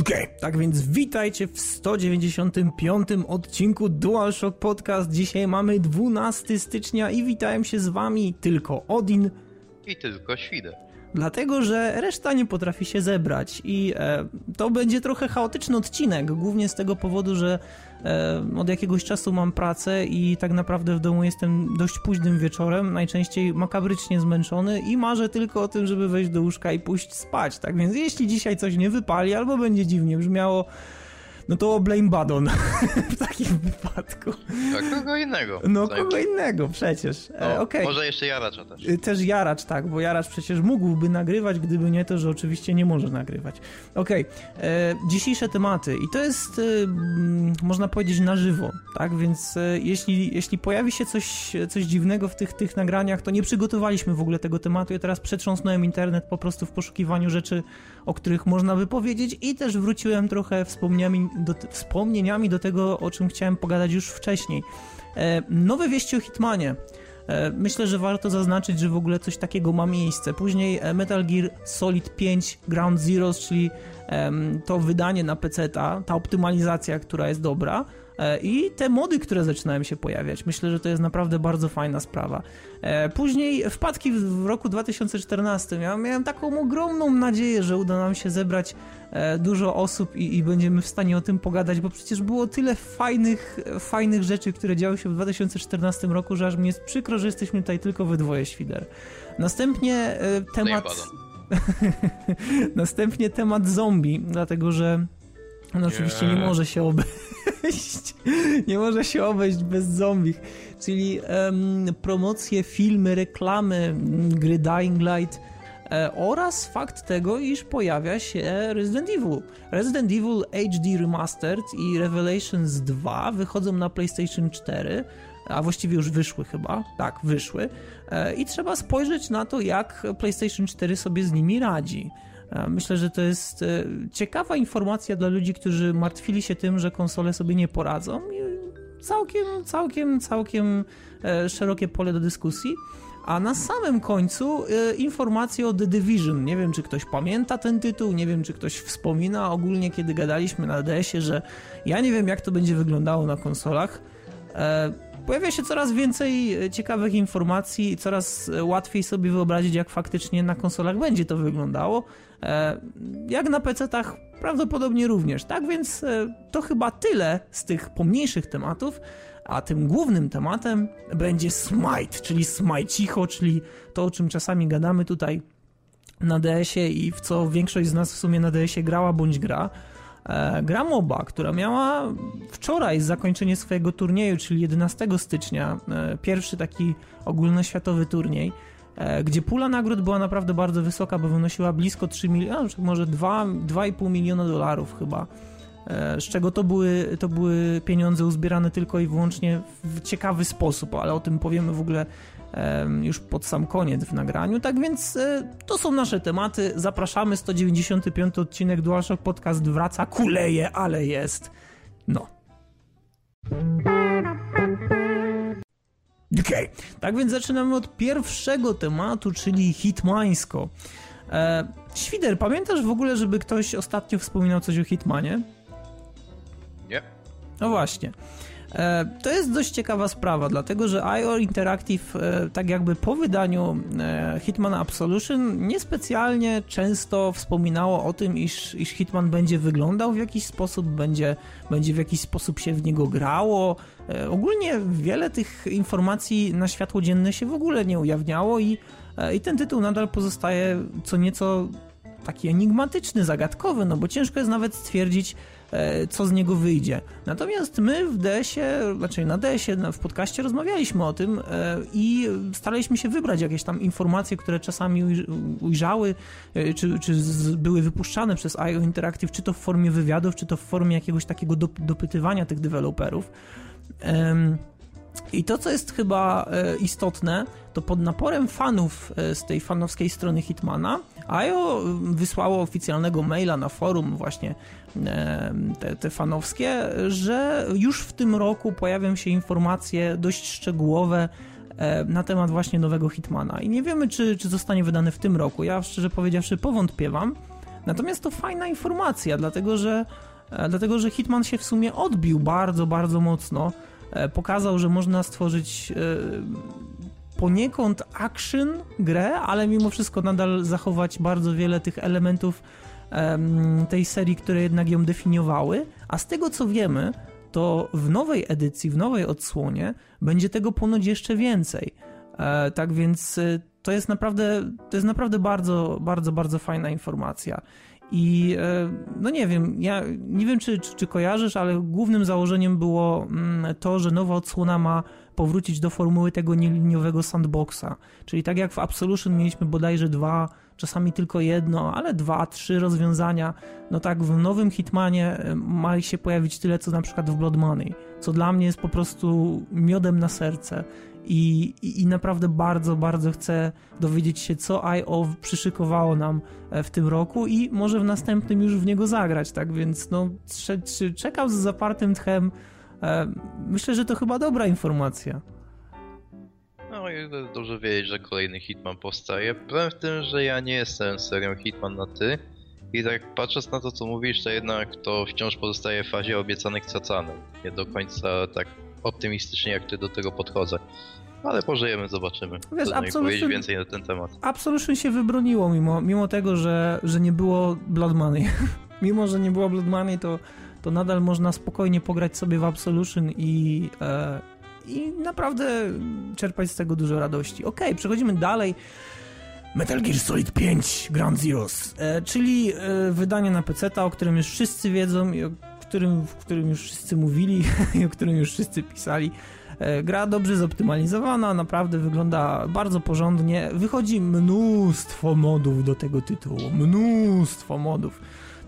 Okej, okay, tak więc witajcie w 195 odcinku DualShock Podcast. Dzisiaj mamy 12 stycznia i witają się z wami tylko Odin i tylko Świder dlatego że reszta nie potrafi się zebrać i e, to będzie trochę chaotyczny odcinek, głównie z tego powodu, że e, od jakiegoś czasu mam pracę i tak naprawdę w domu jestem dość późnym wieczorem, najczęściej makabrycznie zmęczony i marzę tylko o tym, żeby wejść do łóżka i pójść spać. Tak więc jeśli dzisiaj coś nie wypali albo będzie dziwnie brzmiało, no to blame Badon w takim wypadku. Tak, kogo innego. No kogo innego przecież. E, no, okay. Może jeszcze Jaracza też. Y, też Jaracz, tak, bo Jaracz przecież mógłby nagrywać, gdyby nie to, że oczywiście nie może nagrywać. Okej, okay. E, dzisiejsze tematy i to jest, e, można powiedzieć, na żywo, tak, więc e, jeśli, jeśli pojawi się coś, coś dziwnego w tych, tych nagraniach, to nie przygotowaliśmy w ogóle tego tematu. Ja teraz przetrząsnąłem internet po prostu w poszukiwaniu rzeczy, o których można by powiedzieć i też wróciłem trochę wspomnieniami do, wspomnieniami do tego, o czym chciałem pogadać już wcześniej. E, nowe wieści o Hitmanie. E, myślę, że warto zaznaczyć, że w ogóle coś takiego ma miejsce. Później e, Metal Gear Solid 5 Ground Zeroes, czyli to wydanie na PC, ta, ta optymalizacja, która jest dobra. E, i te mody, które zaczynają się pojawiać. Myślę, że to jest naprawdę bardzo fajna sprawa. E, później wpadki w roku 2014. Ja miałem taką ogromną nadzieję, że uda nam się zebrać dużo osób i, i będziemy w stanie o tym pogadać, bo przecież było tyle fajnych, fajnych rzeczy, które działy się w 2014 roku, że aż mi jest przykro, że jesteśmy tutaj tylko we dwoje świder. Następnie temat... Następnie temat zombie, dlatego że no oczywiście nie może się obejść, nie może się obejść bez zombich, czyli um, promocje, filmy, reklamy gry Dying Light e, oraz fakt tego, iż pojawia się Resident Evil. Resident Evil HD Remastered i Revelations 2 wychodzą na PlayStation 4, a właściwie już wyszły chyba, tak, wyszły e, i trzeba spojrzeć na to, jak PlayStation 4 sobie z nimi radzi. E, myślę, że to jest e, ciekawa informacja dla ludzi, którzy martwili się tym, że konsole sobie nie poradzą. Całkiem, całkiem, całkiem e, szerokie pole do dyskusji. A na samym końcu informacje o The Division. Nie wiem, czy ktoś pamięta ten tytuł, nie wiem, czy ktoś wspomina ogólnie, kiedy gadaliśmy na DS-ie, że ja nie wiem, jak to będzie wyglądało na konsolach. Pojawia się coraz więcej ciekawych informacji i coraz łatwiej sobie wyobrazić, jak faktycznie na konsolach będzie to wyglądało. E, jak na PC-tach prawdopodobnie również. Tak więc e, to chyba tyle z tych pomniejszych tematów, a tym głównym tematem będzie Smite, czyli Smite cicho, czyli to, o czym czasami gadamy tutaj na DS-ie i w co większość z nas w sumie na DS-ie grała bądź gra. E, gra MOBA, która miała wczoraj zakończenie swojego turnieju, czyli 11 stycznia, pierwszy taki ogólnoświatowy turniej. E, gdzie pula nagród była naprawdę bardzo wysoka, bo wynosiła blisko 3 miliony, może 2,5 miliona dolarów chyba. E, z czego to były, to były pieniądze uzbierane tylko i wyłącznie w ciekawy sposób, ale o tym powiemy w ogóle już pod sam koniec w nagraniu. Tak więc e, to są nasze tematy. Zapraszamy. 195 odcinek DualShock Podcast wraca. Kuleje, ale jest. No. Okay. tak więc zaczynamy od pierwszego tematu, czyli hitmańsko. E, Świder, pamiętasz w ogóle, żeby ktoś ostatnio wspominał coś o Hitmanie? No właśnie. E, to jest dość ciekawa sprawa, dlatego że IO Interactive, e, tak jakby po wydaniu e, Hitman Absolution, niespecjalnie często wspominało o tym, iż, iż Hitman będzie wyglądał w jakiś sposób, będzie, będzie w jakiś sposób się w niego grało. Ogólnie wiele tych informacji na światło dzienne się w ogóle nie ujawniało i, i ten tytuł nadal pozostaje co nieco taki enigmatyczny, zagadkowy, no bo ciężko jest nawet stwierdzić, co z niego wyjdzie. Natomiast my w DS-ie, znaczy na DS-ie, w podcaście rozmawialiśmy o tym e, i staraliśmy się wybrać jakieś tam informacje, które czasami ujrzały, e, czy, czy były wypuszczane przez IO Interactive, czy to w formie wywiadów, czy to w formie jakiegoś takiego dopytywania tych deweloperów. I to, co jest chyba istotne, to pod naporem fanów z tej fanowskiej strony Hitmana, IO wysłało oficjalnego maila na forum właśnie te, te fanowskie, że już w tym roku pojawią się informacje dość szczegółowe na temat właśnie nowego Hitmana. I nie wiemy, czy, czy zostanie wydany w tym roku. Ja szczerze powiedziawszy powątpiewam. Natomiast to fajna informacja, dlatego że, e, dlatego że Hitman się w sumie odbił bardzo, bardzo mocno. E, pokazał, że można stworzyć poniekąd action grę, ale mimo wszystko nadal zachować bardzo wiele tych elementów tej serii, które jednak ją definiowały. A z tego co wiemy, to w nowej edycji, w nowej odsłonie będzie tego ponoć jeszcze więcej. E, tak więc e, to jest naprawdę, to jest naprawdę bardzo, bardzo, bardzo fajna informacja. I e, no nie wiem, ja nie wiem, czy, czy, czy, kojarzysz, ale głównym założeniem było mm, to, że nowa odsłona ma powrócić do formuły tego nieliniowego sandboxa. Czyli tak jak w Absolution mieliśmy bodajże dwa, czasami tylko jedno, ale dwa, trzy rozwiązania, no tak w nowym Hitmanie ma się pojawić tyle, co na przykład w Blood Money, co dla mnie jest po prostu miodem na serce. I, i, I, naprawdę bardzo, bardzo chcę dowiedzieć się, co IO przyszykowało nam e, w tym roku i może w następnym już w niego zagrać, tak więc no, czekam z zapartym tchem. E, myślę, że to chyba dobra informacja. No i dobrze wiedzieć, że kolejny Hitman powstaje. Problem w tym, że ja nie jestem serią Hitman na ty. I tak patrząc na to, co mówisz, to jednak to wciąż pozostaje w fazie obiecanych cacanem. Nie do końca tak optymistycznie, jak ty do tego podchodzę. Ale pożyjemy, zobaczymy. Wiesz, powiedzieć więcej na ten temat. Absolution się wybroniło, mimo, mimo tego, że, że nie było Blood Money. mimo, że nie było Blood Money, to, to nadal można spokojnie pograć sobie w Absolution i, e, i naprawdę czerpać z tego dużo radości. Ok, przechodzimy dalej. Metal Gear Solid 5 Ground Zeroes, e, czyli e, wydanie na PC, o którym już wszyscy wiedzą i o którym, w którym już wszyscy mówili i o którym już wszyscy pisali. E, gra dobrze zoptymalizowana, naprawdę wygląda bardzo porządnie. Wychodzi mnóstwo modów do tego tytułu, mnóstwo modów.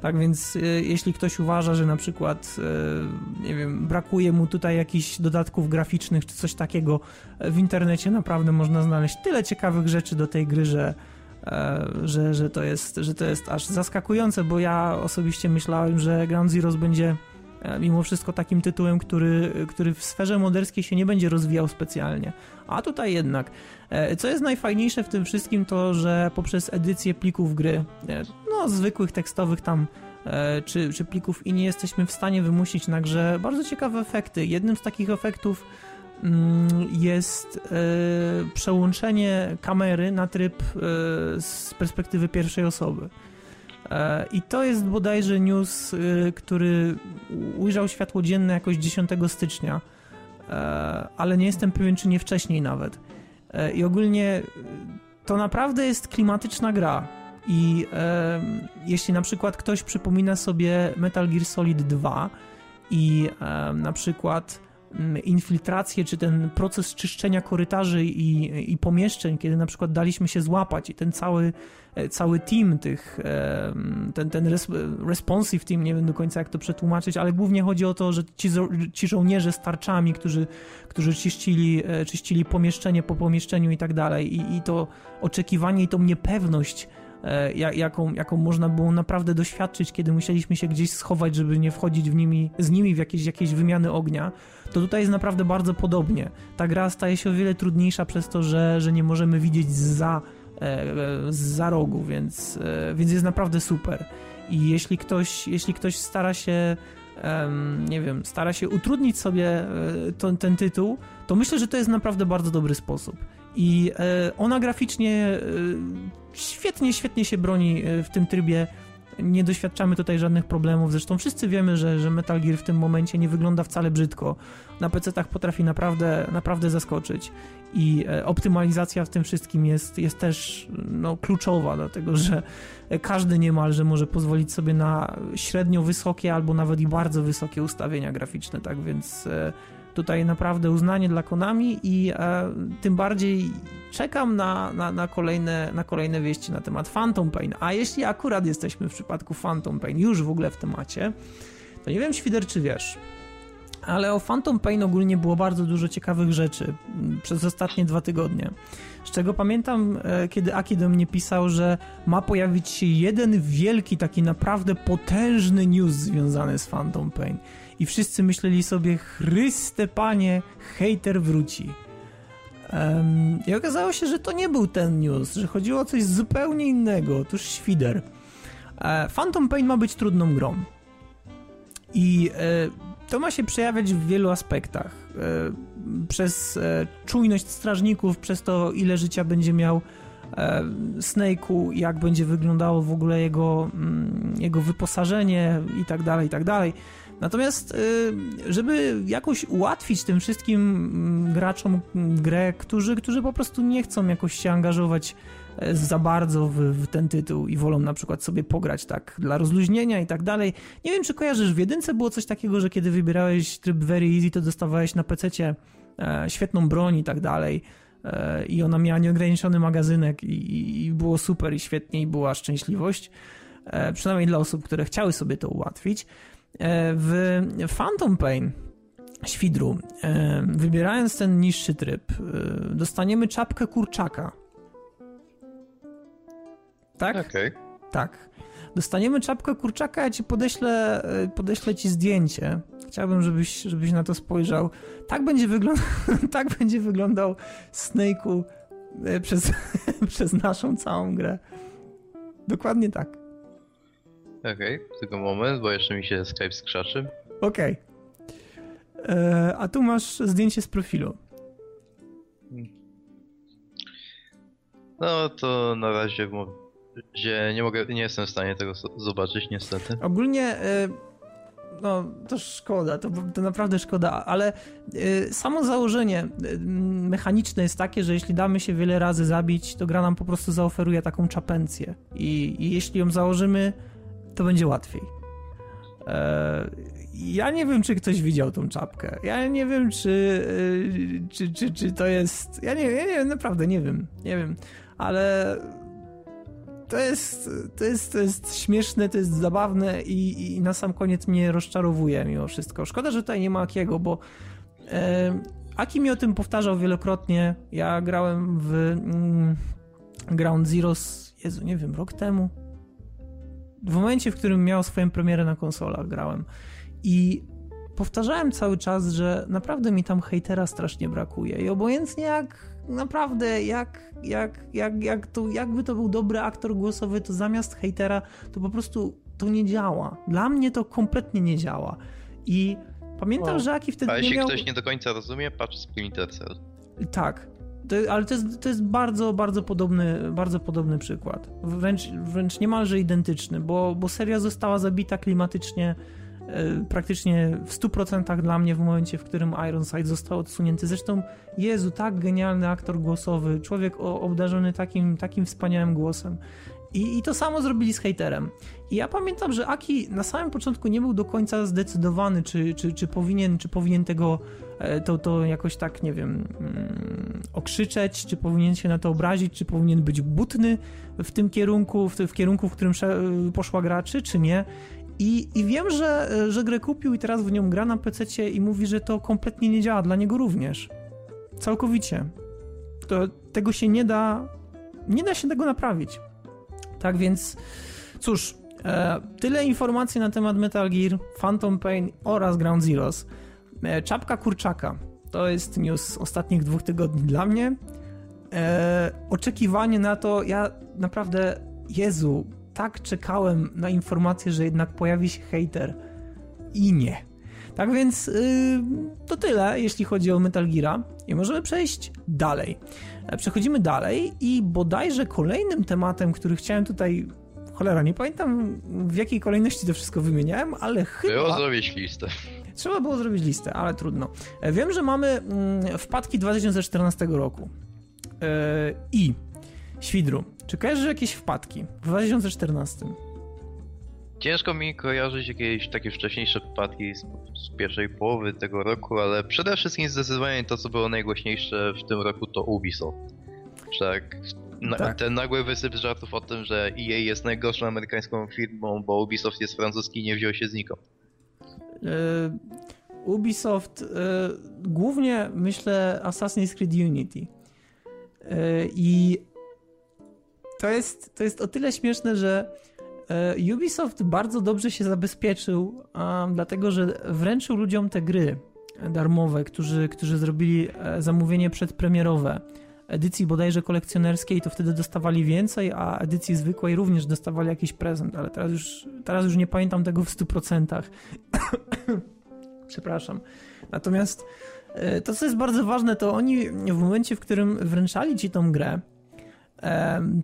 Tak więc e, jeśli ktoś uważa, że na przykład e, nie wiem, brakuje mu tutaj jakichś dodatków graficznych czy coś takiego, w internecie naprawdę można znaleźć tyle ciekawych rzeczy do tej gry, że że, że, to jest, że to jest aż zaskakujące, bo ja osobiście myślałem, że Ground Zeroes będzie E, mimo wszystko takim tytułem, który, który w sferze moderskiej się nie będzie rozwijał specjalnie. A tutaj jednak. E, co jest najfajniejsze w tym wszystkim, to że poprzez edycję plików gry, e, no zwykłych tekstowych tam, czy, czy plików i nie jesteśmy w stanie wymusić na grze bardzo ciekawe efekty. Jednym z takich efektów jest przełączenie kamery na tryb z perspektywy pierwszej osoby. E, I to jest bodajże news, który ujrzał światło dzienne jakoś 10 stycznia, e, ale nie jestem pewien, czy nie wcześniej nawet. E, I ogólnie to naprawdę jest klimatyczna gra. I e, jeśli na przykład ktoś przypomina sobie Metal Gear Solid 2 i e, na przykład mm, infiltrację, czy ten proces czyszczenia korytarzy i, i pomieszczeń, kiedy na przykład daliśmy się złapać i ten cały E, cały team tych, ten, ten responsive team, nie wiem do końca jak to przetłumaczyć, ale głównie chodzi o to, że ci, ci żołnierze z tarczami, którzy, którzy czyścili, e, czyścili pomieszczenie po pomieszczeniu i tak dalej. I, i to oczekiwanie i tą niepewność jaką, jaką można było naprawdę doświadczyć, kiedy musieliśmy się gdzieś schować, żeby nie wchodzić w nimi, z nimi w jakieś, jakieś wymiany ognia, to tutaj jest naprawdę bardzo podobnie. Ta gra staje się o wiele trudniejsza przez to, że, że nie możemy widzieć za z za rogu, więc, e, więc jest naprawdę super. I jeśli ktoś, jeśli ktoś stara się nie wiem, stara się utrudnić sobie e, ten, ten tytuł, to myślę, że to jest naprawdę bardzo dobry sposób. I e, ona graficznie świetnie, świetnie się broni w tym trybie nie doświadczamy tutaj żadnych problemów. Zresztą wszyscy wiemy, że, że Metal Gear w tym momencie nie wygląda wcale brzydko. Na PC-tach potrafi naprawdę, naprawdę zaskoczyć. I e, optymalizacja w tym wszystkim jest, jest też no, kluczowa, dlatego że każdy niemalże może pozwolić sobie na średnio wysokie albo nawet i bardzo wysokie ustawienia graficzne, tak więc e, tutaj naprawdę uznanie dla Konami i e, tym bardziej czekam na, na, na, kolejne, na kolejne wieści na temat Phantom Pain. A jeśli akurat jesteśmy w przypadku Phantom Pain już w ogóle w temacie, to nie wiem, Świder, czy wiesz, ale o Phantom Pain ogólnie było bardzo dużo ciekawych rzeczy przez ostatnie dwa tygodnie. Z czego pamiętam, e, kiedy Aki do mnie pisał, że ma pojawić się jeden wielki, taki naprawdę potężny news związany z Phantom Pain. I wszyscy myśleli sobie, Chryste panie, hater wróci. Um, I okazało się, że to nie był ten news, że chodziło o coś zupełnie innego. Otóż świder. E, Phantom Pain ma być trudną grą. I e, to ma się przejawiać w wielu aspektach. E, przez czujność strażników, przez to, ile życia będzie miał Snake'u, jak będzie wyglądało w ogóle jego, mm, jego wyposażenie i tak dalej, i tak dalej. Natomiast, żeby jakoś ułatwić tym wszystkim mm, graczom grę, którzy, którzy po prostu nie chcą jakoś się angażować za bardzo w, w, ten tytuł i wolą na przykład sobie pograć tak dla rozluźnienia i tak dalej. Nie wiem, czy kojarzysz, w jedynce było coś takiego, że kiedy wybierałeś tryb very easy, to dostawałeś na pececie e, świetną broń i tak dalej e, i ona miała nieograniczony magazynek i, i, było super i świetnie i była szczęśliwość. E, przynajmniej dla osób, które chciały sobie to ułatwić. E, w Phantom Pain Świdru, e, wybierając ten niższy tryb, e, dostaniemy czapkę kurczaka tak? Okay. Tak. Dostaniemy czapkę kurczaka, ja ci podeślę, podeślę ci zdjęcie. Chciałbym, żebyś, żebyś na to spojrzał. Tak będzie, wyglądał, tak będzie wyglądał Snake'u przez, przez naszą całą grę. Dokładnie tak. Okej, okay, tylko moment, bo jeszcze mi się Skype skrzaczy. Okej. Okay. E, a tu masz zdjęcie z profilu. No to na razie gdzie nie mogę, nie jestem w stanie tego zobaczyć niestety. Ogólnie y, no to szkoda, to, to naprawdę szkoda, ale y, samo założenie mechaniczne jest takie, że jeśli damy się wiele razy zabić, to gra nam po prostu zaoferuje taką czapencję i, i jeśli ją założymy, to będzie łatwiej. E, ja nie wiem, czy ktoś widział tą czapkę. Ja nie wiem, czy, czy, czy, czy to jest. Ja nie, ja nie naprawdę nie wiem. Nie wiem, ale to jest, to jest, to jest śmieszne, to jest zabawne i, i na sam koniec mnie rozczarowuje mimo wszystko. Szkoda, że tutaj nie ma Akiego, bo e, Aki mi o tym powtarzał wielokrotnie. Ja grałem w mm, Ground Zeroes, Jezu, nie wiem, rok temu. W momencie, w którym miał swoją premierę na konsolach, grałem. I powtarzałem cały czas, że naprawdę mi tam hejtera strasznie brakuje. I obojętnie jak naprawdę, jak, jak, jak, jak to, jakby to był dobry aktor głosowy, to zamiast hejtera, to po prostu to nie działa. Dla mnie to kompletnie nie działa. I pamiętam, no. że Aki wtedy. A jeśli miał... ktoś nie do końca rozumie, patrz Splinter Cell. Tak. To, ale to jest, to jest bardzo, bardzo podobny, bardzo podobny przykład. Wręcz, wręcz niemalże identyczny, bo, bo seria została zabita klimatycznie E, praktycznie w 100% dla mnie w momencie, w którym Ironside został odsunięty. Zresztą, Jezu, tak genialny aktor głosowy, człowiek obdarzony takim, takim wspaniałym głosem. I, I to samo zrobili z haterem. I ja pamiętam, że Aki na samym początku nie był do końca zdecydowany, czy, czy, czy, powinien, czy powinien tego to, to jakoś tak, nie wiem, mm, okrzyczeć, czy powinien się na to obrazić, czy powinien być butny w tym kierunku, w, w kierunku, w którym poszła graczy, czy nie. I, I wiem, że, że grę kupił i teraz w nią gra na PC i mówi, że to kompletnie nie działa dla niego również. Całkowicie. To, tego się nie da. Nie da się tego naprawić. Tak więc, cóż, e, tyle informacji na temat Metal Gear, Phantom Pain oraz Ground Zeroes. E, czapka kurczaka to jest news ostatnich dwóch tygodni dla mnie. E, oczekiwanie na to, ja naprawdę, Jezu, tak czekałem na informację, że jednak pojawi się hater. I nie. Tak więc yy, to tyle, jeśli chodzi o Metal Gear. I możemy przejść dalej. E, przechodzimy dalej i bodajże kolejnym tematem, który chciałem tutaj cholera, nie pamiętam w jakiej kolejności to wszystko wymieniałem, ale chyba... Było zrobić listę. Trzeba było zrobić listę, ale trudno. E, wiem, że mamy mm, wpadki 2014 roku. Yy, I Świdru, czy kojarzysz jakieś wpadki w 2014? Ciężko mi kojarzyć jakieś takie wcześniejsze wpadki z, z, pierwszej połowy tego roku, ale przede wszystkim zdecydowanie to, co było najgłośniejsze w tym roku, to Ubisoft. Tak, na, tak. ten nagły wysyp żartów o tym, że EA jest najgorszą amerykańską firmą, bo Ubisoft jest francuski i nie wziął się znikąd. Yy, Ubisoft, yy, głównie myślę Assassin's Creed Unity. Yy, I to jest, to jest o tyle śmieszne, że e, Ubisoft bardzo dobrze się zabezpieczył, dlatego że wręczył ludziom te gry darmowe, którzy, którzy zrobili e, zamówienie przedpremierowe edycji bodajże kolekcjonerskiej, to wtedy dostawali więcej, a edycji zwykłej również dostawali jakiś prezent, ale teraz już, teraz już nie pamiętam tego w 100%. Przepraszam. Natomiast e, to, co jest bardzo ważne, to oni w momencie, w którym wręczali ci tą grę,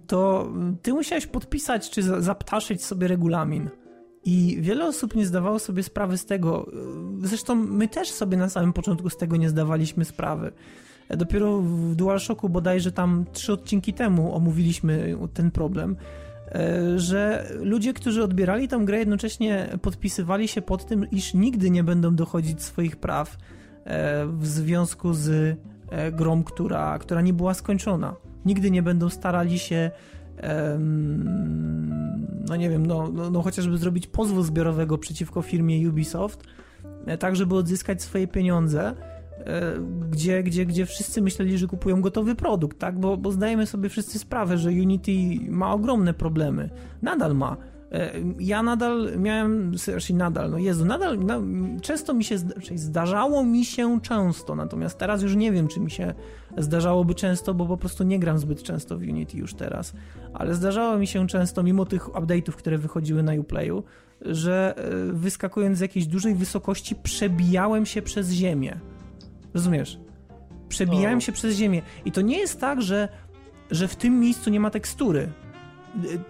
to ty musiałeś podpisać czy zaptaszyć sobie regulamin. I wiele osób nie zdawało sobie sprawy z tego. Zresztą my też sobie na samym początku z tego nie zdawaliśmy sprawy. Dopiero w DualShocku bodajże tam trzy odcinki temu omówiliśmy ten problem, e, że ludzie, którzy odbierali tę grę jednocześnie podpisywali się pod tym, iż nigdy nie będą dochodzić swoich praw e, w związku z e, grą, która, która nie była skończona. Nigdy nie będą starali się no nie wiem, no, no, no chociażby zrobić pozwu zbiorowego przeciwko firmie Ubisoft, tak żeby odzyskać swoje pieniądze, gdzie, gdzie, gdzie wszyscy myśleli, że kupują gotowy produkt, tak? Bo, bo zdajemy sobie wszyscy sprawę, że Unity ma ogromne problemy. Nadal ma. E, ja nadal miałem, znaczy nadal, no Jezu, nadal często mi się, zdarzało mi się często, natomiast teraz już nie wiem, czy mi się zdarzałoby często, bo po prostu nie gram zbyt często w Unity już teraz, ale zdarzało mi się często, mimo tych update'ów, które wychodziły na Uplayu, że e, wyskakując z jakiejś dużej wysokości przebijałem się przez ziemię. Rozumiesz? Przebijałem no. się przez ziemię. I to nie jest tak, że, że w tym miejscu nie ma tekstury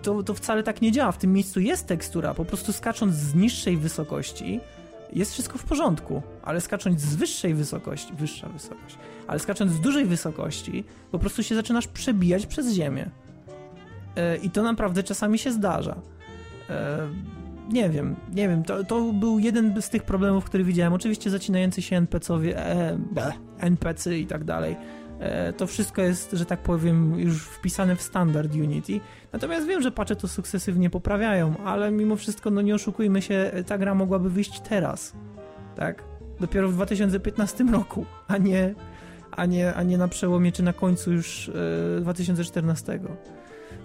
to, to wcale tak nie działa. W tym miejscu jest tekstura, po prostu skacząc z niższej wysokości jest wszystko w porządku, ale skacząc z wyższej wysokości, wyższa wysokość, ale skacząc z dużej wysokości, po prostu się zaczynasz przebijać przez ziemię. E, I to naprawdę czasami się zdarza. Nie wiem, nie wiem, to, to był jeden z tych problemów, który widziałem. Oczywiście zacinający się NPC-owie, e, NPC i tak dalej E, to wszystko jest, że tak powiem, już wpisane w standard Unity. Natomiast wiem, że patche to sukcesywnie poprawiają, ale mimo wszystko, no nie oszukujmy się, ta gra mogłaby wyjść teraz. Tak? Dopiero w 2015 roku, a nie, a nie, a nie na przełomie czy na końcu już 2014. E,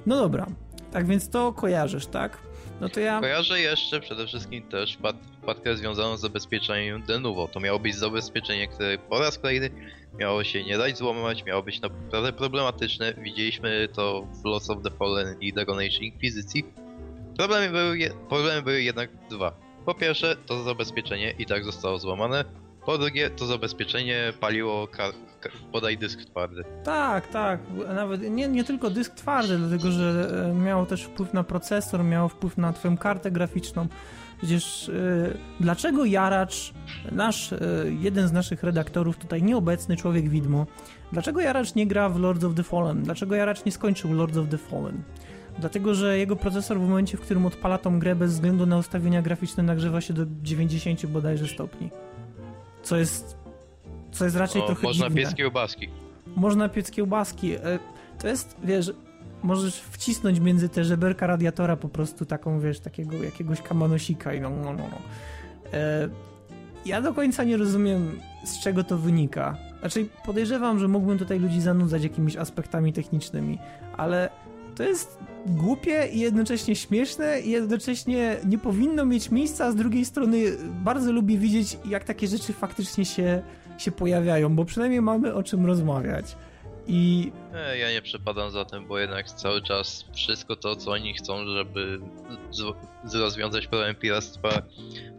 no dobra, tak więc to kojarzysz, tak? No to ja... Kojarzę jeszcze przede wszystkim też wpadkę związaną z zabezpieczeniem Denuvo. To miało być zabezpieczenie, które po raz kolejny miało się nie dać złamać, miało być naprawdę problematyczne. Widzieliśmy to w Lost of the Fallen i Dragon Age Inkwizycji. Problemy były, je, problemy były jednak dwa. Po pierwsze, to zabezpieczenie i tak zostało złamane. Po drugie, to zabezpieczenie paliło podaj dysk twardy. Tak, tak. Nawet nie, nie tylko dysk twardy, dlatego że e, miało też wpływ na procesor, miało wpływ na twoją kartę graficzną. Przecież yy, dlaczego Jaracz, nasz, yy, jeden z naszych redaktorów, tutaj nieobecny człowiek widmo, dlaczego Jaracz nie gra w Lords of the Fallen? Dlaczego Jaracz nie skończył Lords of the Fallen? Dlatego, że jego procesor w momencie, w którym odpala tą grę bez względu na ustawienia graficzne nagrzewa się do 90 bodajże stopni. Co jest co jest raczej o, trochę Można dziwne. piec kiełbaski. Można piec kiełbaski. E, to jest, wiesz, możesz wcisnąć między te żeberka radiatora po prostu taką, wiesz, takiego jakiegoś kamanosika i no, no, no. no. E, ja do końca nie rozumiem, z czego to wynika. Znaczy, podejrzewam, że mógłbym tutaj ludzi zanudzać jakimiś aspektami technicznymi, ale to jest głupie i jednocześnie śmieszne i jednocześnie nie powinno mieć miejsca, a z drugiej strony bardzo lubię widzieć, jak takie rzeczy faktycznie się, się pojawiają, bo przynajmniej mamy o czym rozmawiać. I... E, ja nie przepadam za tym, bo jednak cały czas wszystko to, co oni chcą, żeby z, rozwiązać problem piractwa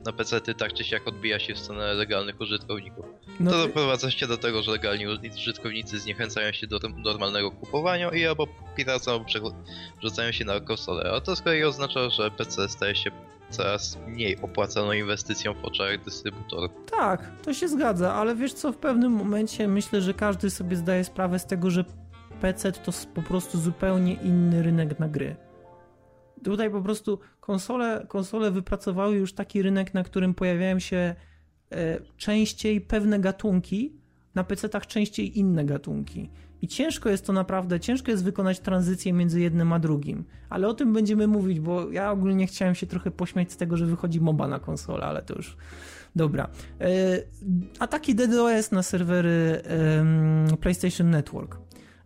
na PC, tak czy siak odbija się w stronę legalnych użytkowników. No to doprowadza się do tego, że legalni użytkownicy zniechęcają się do normalnego kupowania i albo piracą, albo przerzucają się na konsolę. A to z kolei oznacza, że PC staje się coraz mniej opłacaną inwestycją w oczach dystrybutorów. Tak, to się zgadza, ale wiesz co, w pewnym momencie myślę, że każdy sobie zdaje sprawę z tego, że PC to po prostu zupełnie inny rynek na gry. Tutaj po prostu konsole, konsole wypracowały już taki rynek, na którym pojawiają się e, częściej pewne gatunki, na PC-tach częściej inne gatunki. I ciężko jest to naprawdę, ciężko jest wykonać tranzycję między jednym a drugim. Ale o tym będziemy mówić, bo ja ogólnie chciałem się trochę pośmiać z tego, że wychodzi MOBA na konsolę, ale to już dobra. E, ataki DDoS na serwery PlayStation Network.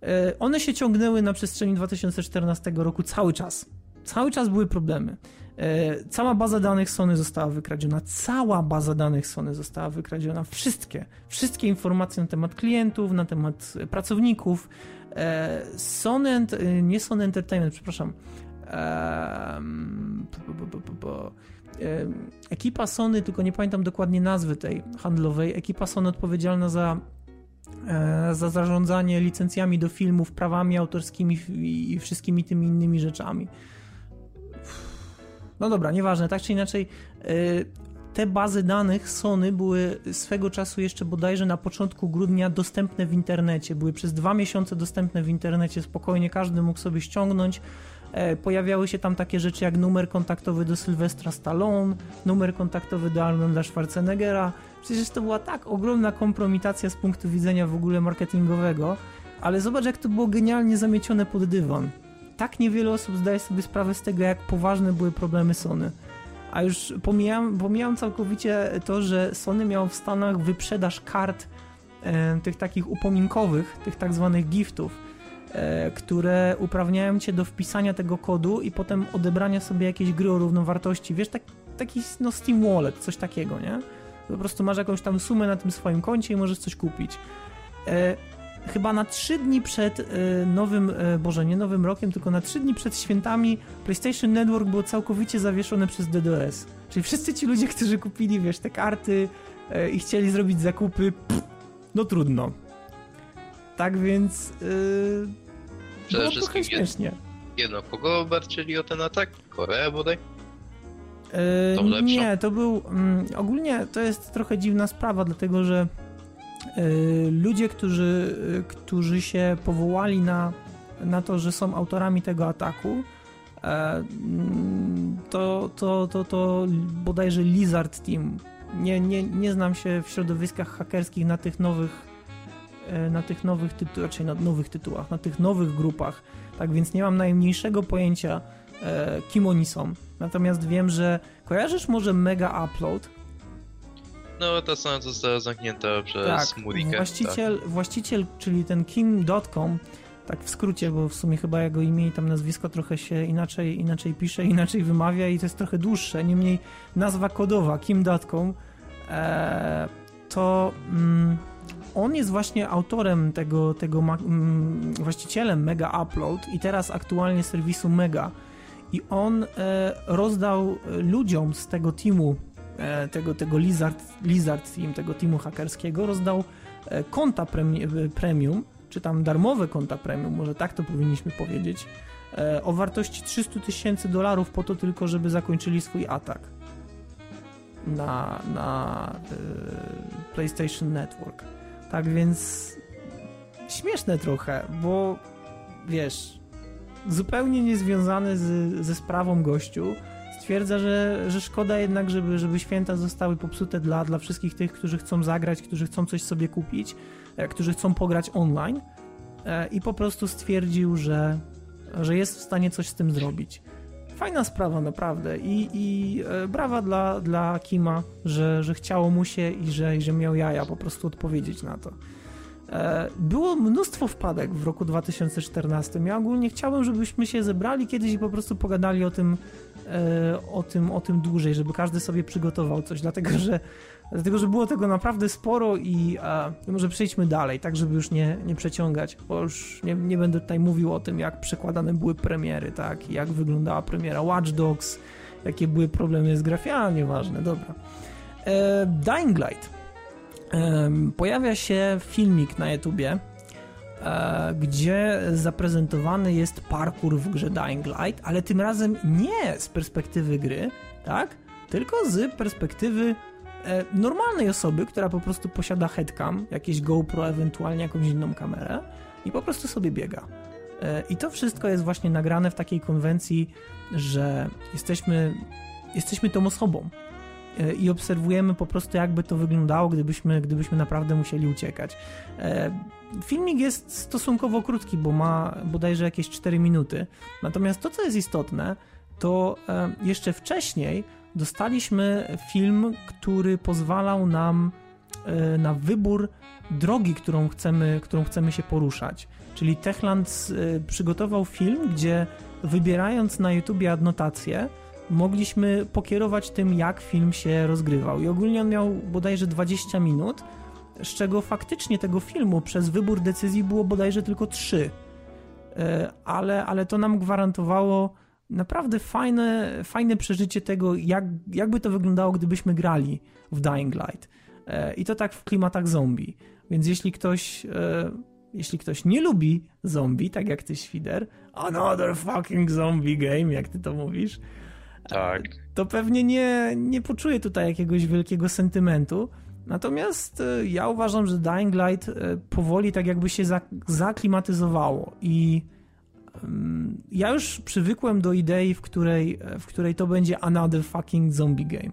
E, one się ciągnęły na przestrzeni 2014 roku cały czas. Cały czas były problemy. E, cała baza danych Sony została wykradziona, cała baza danych Sony została wykradziona, wszystkie, wszystkie informacje na temat klientów, na temat pracowników, E, Sony, nie Sony Entertainment, przepraszam. Ekipa Sony, tylko nie pamiętam dokładnie nazwy tej handlowej, ekipa Sony odpowiedzialna za E, za zarządzanie licencjami do filmów, prawami autorskimi i wszystkimi tymi innymi rzeczami. No dobra, nieważne, tak czy inaczej, e, te bazy danych Sony były swego czasu jeszcze bodajże na początku grudnia dostępne w internecie. Były przez dwa miesiące dostępne w internecie, spokojnie każdy mógł sobie ściągnąć. E, pojawiały się tam takie rzeczy jak numer kontaktowy do Sylwestra Stallone, numer kontaktowy do Arnolda Schwarzeneggera, Przecież to była tak ogromna kompromitacja z punktu widzenia w ogóle marketingowego, ale zobacz jak to było genialnie zamiecione pod dywan. Tak niewiele osób zdaje sobie sprawę z tego, jak poważne były problemy Sony. A już pomijam, pomijam całkowicie to, że Sony miało w Stanach wyprzedaż kart e, tych takich upominkowych, tych tak zwanych giftów, e, które uprawniają cię do wpisania tego kodu i potem odebrania sobie jakiejś gry o równowartości. Wiesz, tak, taki no Steam Wallet, coś takiego, nie? Po prostu masz jakąś tam sumę na tym swoim koncie i możesz coś kupić. E, chyba na 3 dni przed e, nowym, e, Boże, nie nowym rokiem, tylko na 3 dni przed świętami PlayStation Network było całkowicie zawieszone przez DDoS. Czyli wszyscy ci ludzie, którzy kupili, wiesz, te karty e, i chcieli zrobić zakupy, pff, no trudno. Tak więc yy, było trochę śmiesznie. Jedno, kogo obarczyli o ten atak? Koreę bodaj? Yy, nie, to był. Mm, ogólnie to jest trochę dziwna sprawa, dlatego że ludzie, którzy, yy, którzy się powołali na, na to, że są autorami tego ataku, mm, to, to, to, to bodajże Lizard Team. Nie, nie, nie znam się w środowiskach hakerskich na tych nowych na tych nowych tytułach, raczej na nowych tytułach, na tych nowych grupach, tak więc nie mam najmniejszego pojęcia, e, kim oni są. Natomiast wiem, że kojarzysz może Mega Upload? No, ta strona została zamknięta przez tak, Murikę. Właściciel, tak. właściciel, czyli ten Kim.com, tak w skrócie, bo w sumie chyba jego imię i tam nazwisko trochę się inaczej, inaczej pisze, inaczej wymawia i to jest trochę dłuższe. Niemniej nazwa kodowa Kim.com e, to mm, on jest właśnie autorem tego, tego mm, właścicielem Mega Upload i teraz aktualnie serwisu Mega i on e, rozdał e, ludziom z tego teamu, tego, tego Lizard, Lizard Team, tego teamu hakerskiego, rozdał konta premium, czy tam darmowe konta premium, może tak to powinniśmy powiedzieć, o wartości 300 tysięcy dolarów po to tylko, żeby zakończyli swój atak na, na PlayStation Network. Tak więc śmieszne trochę, bo wiesz, zupełnie niezwiązany z, ze sprawą gościu stwierdza, że, że szkoda jednak, żeby, żeby święta zostały popsute dla, dla wszystkich tych, którzy chcą zagrać, którzy chcą coś sobie kupić, e, którzy chcą pograć online e, i po prostu stwierdził, że, że jest w stanie coś z tym zrobić. Fajna sprawa, naprawdę. I, i e, brawa dla, dla Kima, że, że chciało mu się i że, i że miał jaja po prostu odpowiedzieć na to. Było mnóstwo wpadek w roku 2014. Ja ogólnie chciałem, żebyśmy się zebrali kiedyś i po prostu pogadali o tym, o tym, o tym dłużej, żeby każdy sobie przygotował coś, dlatego że, dlatego, że było tego naprawdę sporo i może przejdźmy dalej, tak żeby już nie, nie przeciągać, bo już nie, nie będę tutaj mówił o tym, jak przekładane były premiery, tak, jak wyglądała premiera Watch Dogs, jakie były problemy z grafiami, nieważne, dobra. E, Dying Light pojawia się filmik na YouTubie, e, gdzie zaprezentowany jest parkour w grze Dying Light, ale tym razem nie z perspektywy gry, tak? Tylko z perspektywy e, normalnej osoby, która po prostu posiada headcam, jakieś GoPro, ewentualnie jakąś inną kamerę i po prostu sobie biega. E, I to wszystko jest właśnie nagrane w takiej konwencji, że jesteśmy, jesteśmy tą osobą, E, i obserwujemy po prostu, jakby to wyglądało, gdybyśmy, gdybyśmy naprawdę musieli uciekać. E, filmik jest stosunkowo krótki, bo ma bodajże jakieś 4 minuty. Natomiast to, co jest istotne, to e, jeszcze wcześniej dostaliśmy film, który pozwalał nam na wybór drogi, którą chcemy, którą chcemy się poruszać. Czyli Techland przygotował film, gdzie wybierając na YouTubie adnotację, mogliśmy pokierować tym, jak film się rozgrywał. I ogólnie on miał bodajże 20 minut, z czego faktycznie tego filmu przez wybór decyzji było bodajże tylko 3. ale, ale to nam gwarantowało naprawdę fajne, fajne przeżycie tego, jak, jakby to wyglądało, gdybyśmy grali w Dying Light. I to tak w klimatach zombie. Więc jeśli ktoś, jeśli ktoś nie lubi zombie, tak jak ty, Świder, another fucking zombie game, jak ty to mówisz, tak. to pewnie nie, nie poczuje tutaj jakiegoś wielkiego sentymentu. Natomiast e, ja uważam, że Dying Light e, powoli tak jakby się zaklimatyzowało i ja już przywykłem do idei, w której, e, w której to będzie another fucking zombie game.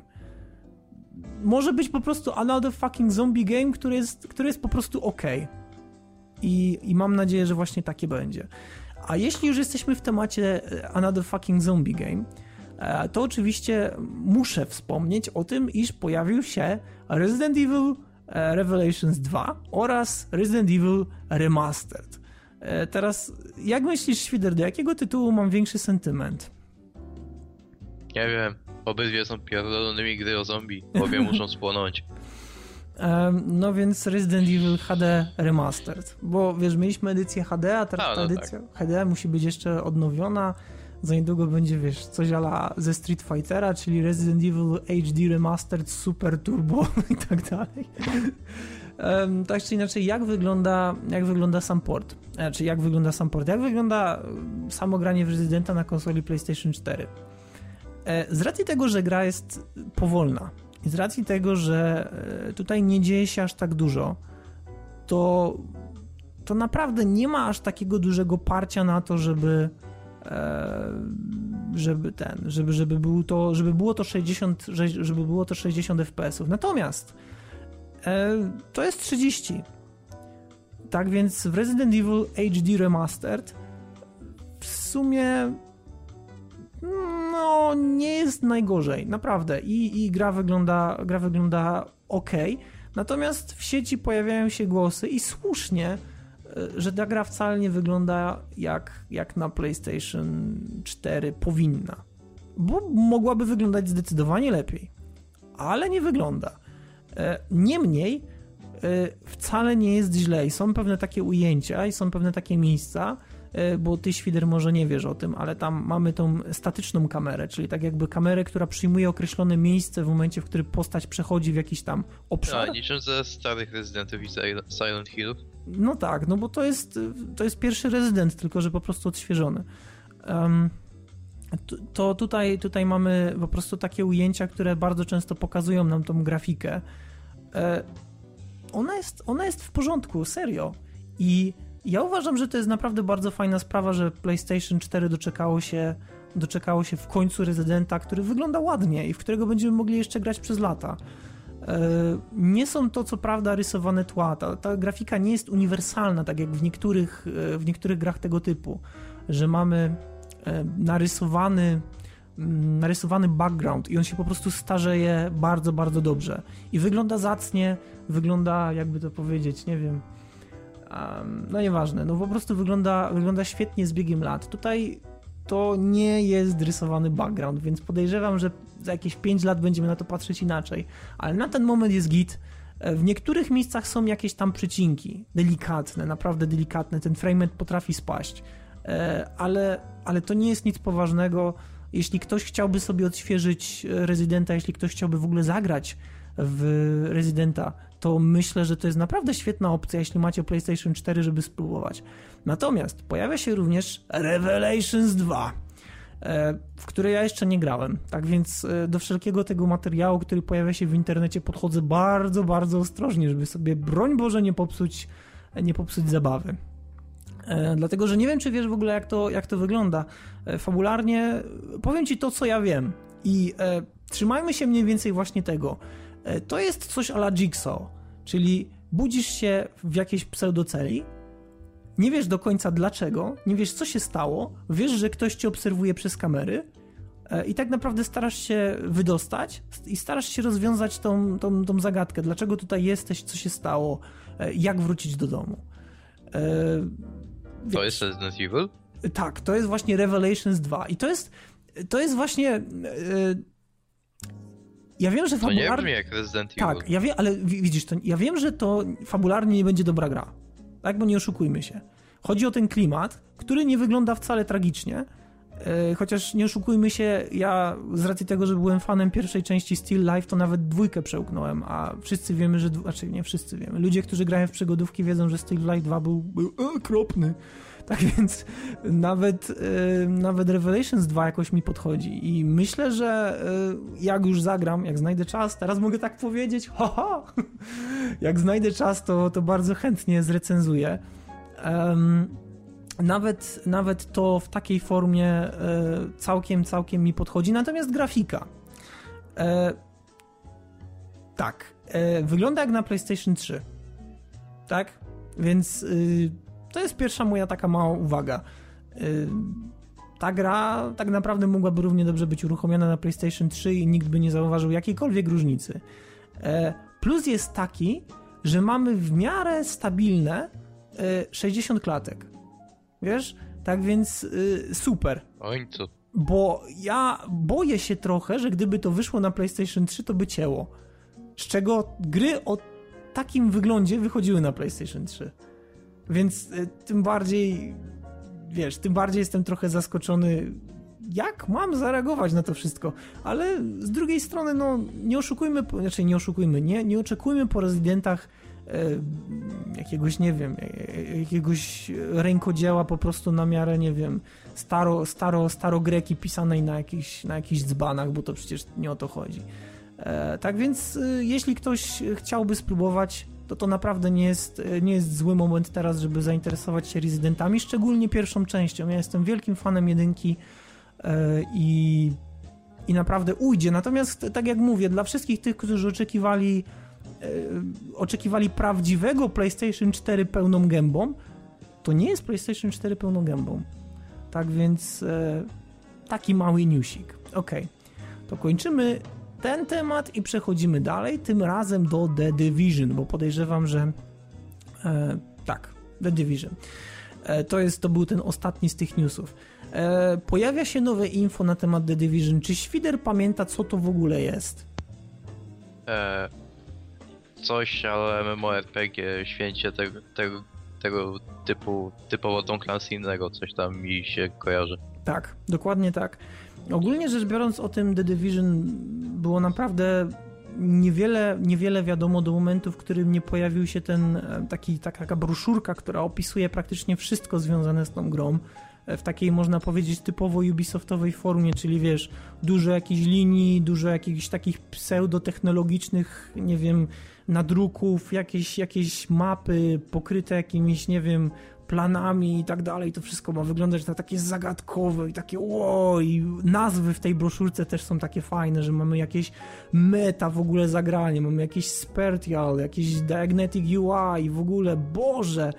Może być po prostu another fucking zombie game, który jest, który jest po prostu ok. I, I mam nadzieję, że właśnie takie będzie. A jeśli już jesteśmy w temacie another fucking zombie game, to oczywiście muszę wspomnieć o tym, iż pojawił się Resident Evil e, Revelations 2 oraz Resident Evil Remastered. E, teraz, jak myślisz, Świder, do jakiego tytułu mam większy sentyment? Nie wiem. Obydwie są pierdolonymi gry o zombie. Obie muszą spłonąć. No więc Resident Evil HD Remastered. Bo wiesz, mieliśmy edycję HD, a teraz a, no ta edycja tak. HD musi być jeszcze odnowiona za niedługo będzie, wiesz, coś ala ze Street Fightera, czyli Resident Evil HD Remastered Super Turbo i tak dalej. Um, tak czy inaczej, jak wygląda, jak wygląda sam port? Znaczy, jak wygląda sam port? Jak wygląda samo granie w Residenta na konsoli PlayStation 4? E, z racji tego, że gra jest powolna i z racji tego, że e, tutaj nie dzieje się aż tak dużo, to, to naprawdę nie ma aż takiego dużego parcia na to, żeby żeby ten, żeby, żeby, był to, żeby było to 60, żeby było to 60 fps. Natomiast e, to jest 30. Tak więc w Resident Evil HD Remastered w sumie no nie jest najgorzej, naprawdę. I, i gra wygląda gra wygląda ok. Natomiast w sieci pojawiają się głosy i słusznie, że ta gra wcale nie wygląda jak, jak na PlayStation 4 powinna. Bo mogłaby wyglądać zdecydowanie lepiej. Ale nie wygląda. E, niemniej e, wcale nie jest źle i są pewne takie ujęcia i są pewne takie miejsca, e, bo ty Świder może nie wiesz o tym, ale tam mamy tą statyczną kamerę, czyli tak jakby kamerę, która przyjmuje określone miejsce w momencie, w którym postać przechodzi w jakiś tam obszar. A, niczym ze starych Resident Evil Silent Hill. No tak, no bo to jest, to jest pierwszy rezydent, tylko że po prostu odświeżony. Um, to tutaj, tutaj mamy po prostu takie ujęcia, które bardzo często pokazują nam tą grafikę. E, ona, jest, ona jest w porządku, serio. I ja uważam, że to jest naprawdę bardzo fajna sprawa, że PlayStation 4 doczekało się, doczekało się w końcu rezydenta, który wygląda ładnie i w którego będziemy mogli jeszcze grać przez lata. E, nie są to co prawda rysowane tła. Ta, ta, grafika nie jest uniwersalna, tak jak w niektórych, e, w niektórych grach tego typu, że mamy e, narysowany, mm, narysowany background i on się po prostu starzeje bardzo, bardzo dobrze. I wygląda zacnie, wygląda, jakby to powiedzieć, nie wiem. No nieważne, no po prostu wygląda, wygląda świetnie z biegiem lat. Tutaj to nie jest rysowany background, więc podejrzewam, że za jakieś 5 lat będziemy na to patrzeć inaczej. Ale na ten moment jest git. E, w niektórych miejscach są jakieś tam przycinki, delikatne, naprawdę delikatne. Ten framerate potrafi spaść, e, ale, ale to nie jest nic poważnego. Jeśli ktoś chciałby sobie odświeżyć e, rezydenta, jeśli ktoś chciałby w ogóle zagrać w rezydenta, to myślę, że to jest naprawdę świetna opcja, jeśli macie PlayStation 4, żeby spróbować. Natomiast pojawia się również Revelations 2, e, w które ja jeszcze nie grałem. Tak więc e, do wszelkiego tego materiału, który pojawia się w internecie, podchodzę bardzo, bardzo ostrożnie, żeby sobie, broń Boże, nie popsuć, nie popsuć zabawy. E, dlatego, że nie wiem, czy wiesz w ogóle, jak to, jak to wygląda. Fabularnie powiem ci to, co ja wiem. I e, trzymajmy się mniej więcej właśnie tego. E, to jest coś ala Jigsaw, czyli budzisz się w jakiejś pseudoceli, nie wiesz do końca dlaczego, nie wiesz co się stało, wiesz, że ktoś cię obserwuje przez kamery e, i tak naprawdę starasz się wydostać i starasz się rozwiązać tą, tą, tą zagadkę, dlaczego tutaj jesteś, co się stało, e, jak wrócić do domu. To jest Resident Evil? Tak, to jest właśnie Revelations 2 i to jest to jest właśnie ja wiem, że fabularnie... To nie brzmi jak Resident Evil. Tak, ja wiem, ale widzisz, to, ja wiem, że to fabularnie nie będzie dobra gra. Tak, bo nie oszukujmy się. Chodzi o ten klimat, który nie wygląda wcale tragicznie, E, chociaż nie oszukujmy się, ja z racji tego, że byłem fanem pierwszej części Still Life, to nawet dwójkę przełknąłem, a wszyscy wiemy, że. Znaczy, nie wszyscy wiemy. Ludzie, którzy grają w przygodówki, wiedzą, że Still Life 2 był, był okropny. Tak więc nawet, e, nawet Revelations 2 jakoś mi podchodzi. I myślę, że e, jak już zagram, jak znajdę czas, teraz mogę tak powiedzieć, haha! Jak znajdę czas, to, to bardzo chętnie zrecenzuję. Nawet, nawet to w takiej formie e, całkiem, całkiem mi podchodzi. Natomiast grafika. E, tak. E, wygląda jak na PlayStation 3. Tak? Więc y, to jest pierwsza moja taka mała uwaga. Y, ta gra tak naprawdę mogłaby równie dobrze być uruchomiona na PlayStation 3 i nikt by nie zauważył jakiejkolwiek różnicy. Plus jest taki, że mamy w miarę stabilne 60 klatek. Wiesz? Tak więc y, super. Oj, co? Bo ja boję się trochę, że gdyby to wyszło na PlayStation 3, to by cięło. Z czego gry o takim wyglądzie wychodziły na PlayStation 3. Więc y, tym bardziej, wiesz, tym bardziej jestem trochę zaskoczony, jak mam zareagować na to wszystko. Ale z drugiej strony, no, nie oszukujmy, znaczy nie oszukujmy, nie, nie oczekujmy po rezydentach E, jakiegoś, nie wiem, e, e, jakiegoś rękodzieła po prostu na miarę, nie wiem, staro, staro, starogreki pisanej na jakichś, na jakichś dzbanach, bo to przecież nie o to chodzi. Tak więc jeśli ktoś chciałby spróbować, to to naprawdę nie jest, nie jest zły moment teraz, żeby zainteresować się rezydentami, szczególnie pierwszą częścią. Ja jestem wielkim fanem jedynki i, i naprawdę ujdzie. Natomiast, tak jak mówię, dla wszystkich tych, którzy oczekiwali E, oczekiwali prawdziwego PlayStation 4 pełną gębą, to nie jest PlayStation 4 pełną gębą. Tak więc e, taki mały newsik. Ok, to kończymy ten temat i przechodzimy dalej, tym razem do The Division, bo podejrzewam, że e, tak, The Division. E, to, jest, to był ten ostatni z tych newsów. E, pojawia się nowe info na temat The Division. Czy Świder pamięta, co to w ogóle jest? E, coś, ale MMORPG, święcie tego, tego, tego typu, typowo tą klasy innego, coś tam mi się kojarzy. Tak, dokładnie tak. Ogólnie rzecz biorąc o tym The Division było naprawdę niewiele, niewiele wiadomo do momentu, w którym nie pojawił się ten e, taki, taka broszurka, która opisuje praktycznie wszystko związane z tą grą e, w takiej, można powiedzieć, typowo Ubisoftowej formie, czyli wiesz, dużo jakichś linii, dużo jakichś takich pseudotechnologicznych, nie wiem, nadruków, jakieś, jakieś mapy pokryte jakimiś, nie wiem, planami i tak dalej. To wszystko ma wyglądać tak, takie zagadkowe i takie wow, i nazwy w tej broszurce też są takie fajne, że mamy jakieś meta w ogóle zagranie, mamy jakieś Spertial, jakieś Diagnetic UI w ogóle, Boże,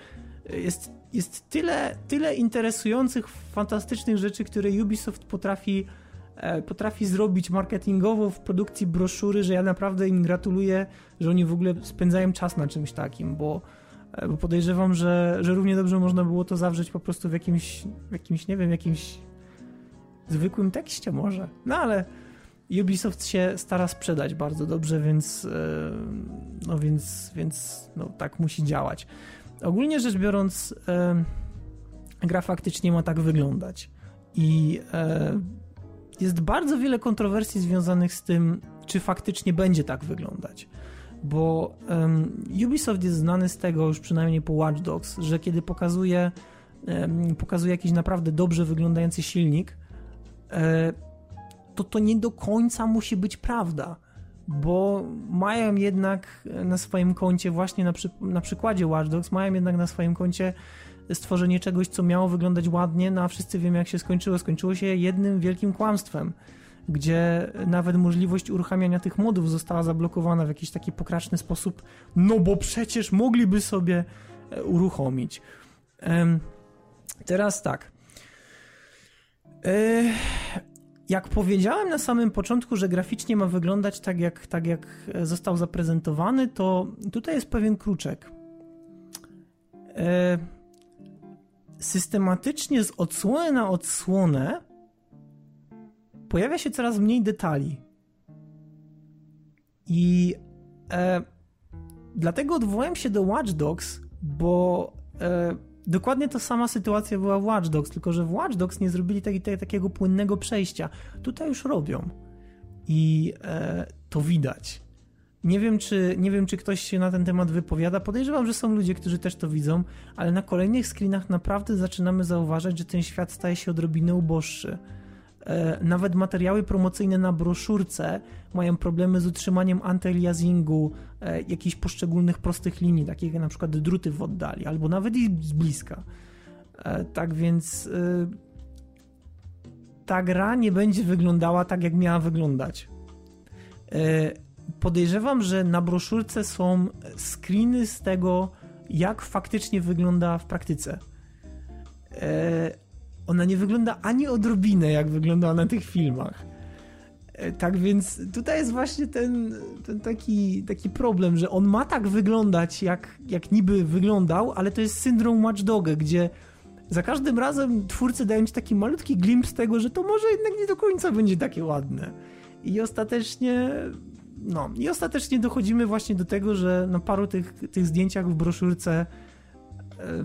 jest, jest tyle, tyle interesujących, fantastycznych rzeczy, które Ubisoft potrafi E, potrafi zrobić marketingowo w produkcji broszury, że ja naprawdę im gratuluję, że oni w ogóle spędzają czas na czymś takim, bo, bo podejrzewam, że, że równie dobrze można było to zawrzeć po prostu w jakimś, w jakimś, nie wiem, jakimś zwykłym tekście może. No ale Ubisoft się stara sprzedać bardzo dobrze, więc e, no więc, więc no, tak musi działać. Ogólnie rzecz biorąc, gra faktycznie ma tak wyglądać. I jest bardzo wiele kontrowersji związanych z tym, czy faktycznie będzie tak wyglądać. Bo um, Ubisoft jest znany z tego, już przynajmniej po Watch Dogs, że kiedy pokazuje, um, pokazuje jakiś naprawdę dobrze wyglądający silnik, e, to to nie do końca musi być prawda. Bo mają jednak na swoim koncie, właśnie na, przy, na przykładzie Watch Dogs, mają jednak na swoim koncie stworzenie czegoś, co miało wyglądać ładnie, no a wszyscy wiemy jak się skończyło. Skończyło się jednym wielkim kłamstwem, gdzie nawet możliwość uruchamiania tych modów została zablokowana w jakiś taki pokraczny sposób, no bo przecież mogliby sobie e, uruchomić. Teraz tak. E, jak powiedziałem na samym początku, że graficznie ma wyglądać tak jak, tak, jak został zaprezentowany, to tutaj jest pewien kruczek. E, systematycznie z odsłony na odsłonę pojawia się coraz mniej detali. I e, dlatego odwołałem się do Watch Dogs, bo e, Dokładnie to sama sytuacja była w Watch Dogs, tylko że w Watch Dogs nie zrobili taki, takiego płynnego przejścia. Tutaj już robią. I e, to widać. Nie wiem, czy, nie wiem, czy ktoś się na ten temat wypowiada. Podejrzewam, że są ludzie, którzy też to widzą, ale na kolejnych screenach naprawdę zaczynamy zauważać, że ten świat staje się odrobinę uboższy. E, nawet materiały promocyjne na broszurce mają problemy z utrzymaniem antyaliasingu e, jakichś poszczególnych prostych linii, takich jak na przykład druty w oddali, albo nawet i z bliska. E, tak więc ta gra nie będzie wyglądała tak, jak miała wyglądać. Podejrzewam, że na broszurce są screeny z tego, jak faktycznie wygląda w praktyce ona nie wygląda ani odrobinę, jak wyglądała na tych filmach. E, tak więc tutaj jest właśnie ten, ten taki, taki problem, że on ma tak wyglądać, jak, jak niby wyglądał, ale to jest syndrom Watch Doga, gdzie za każdym razem twórcy dają ci taki malutki glimpse tego, że to może jednak nie do końca będzie takie ładne. I ostatecznie, no, i ostatecznie dochodzimy właśnie do tego, że na paru tych, tych zdjęciach w broszurce e,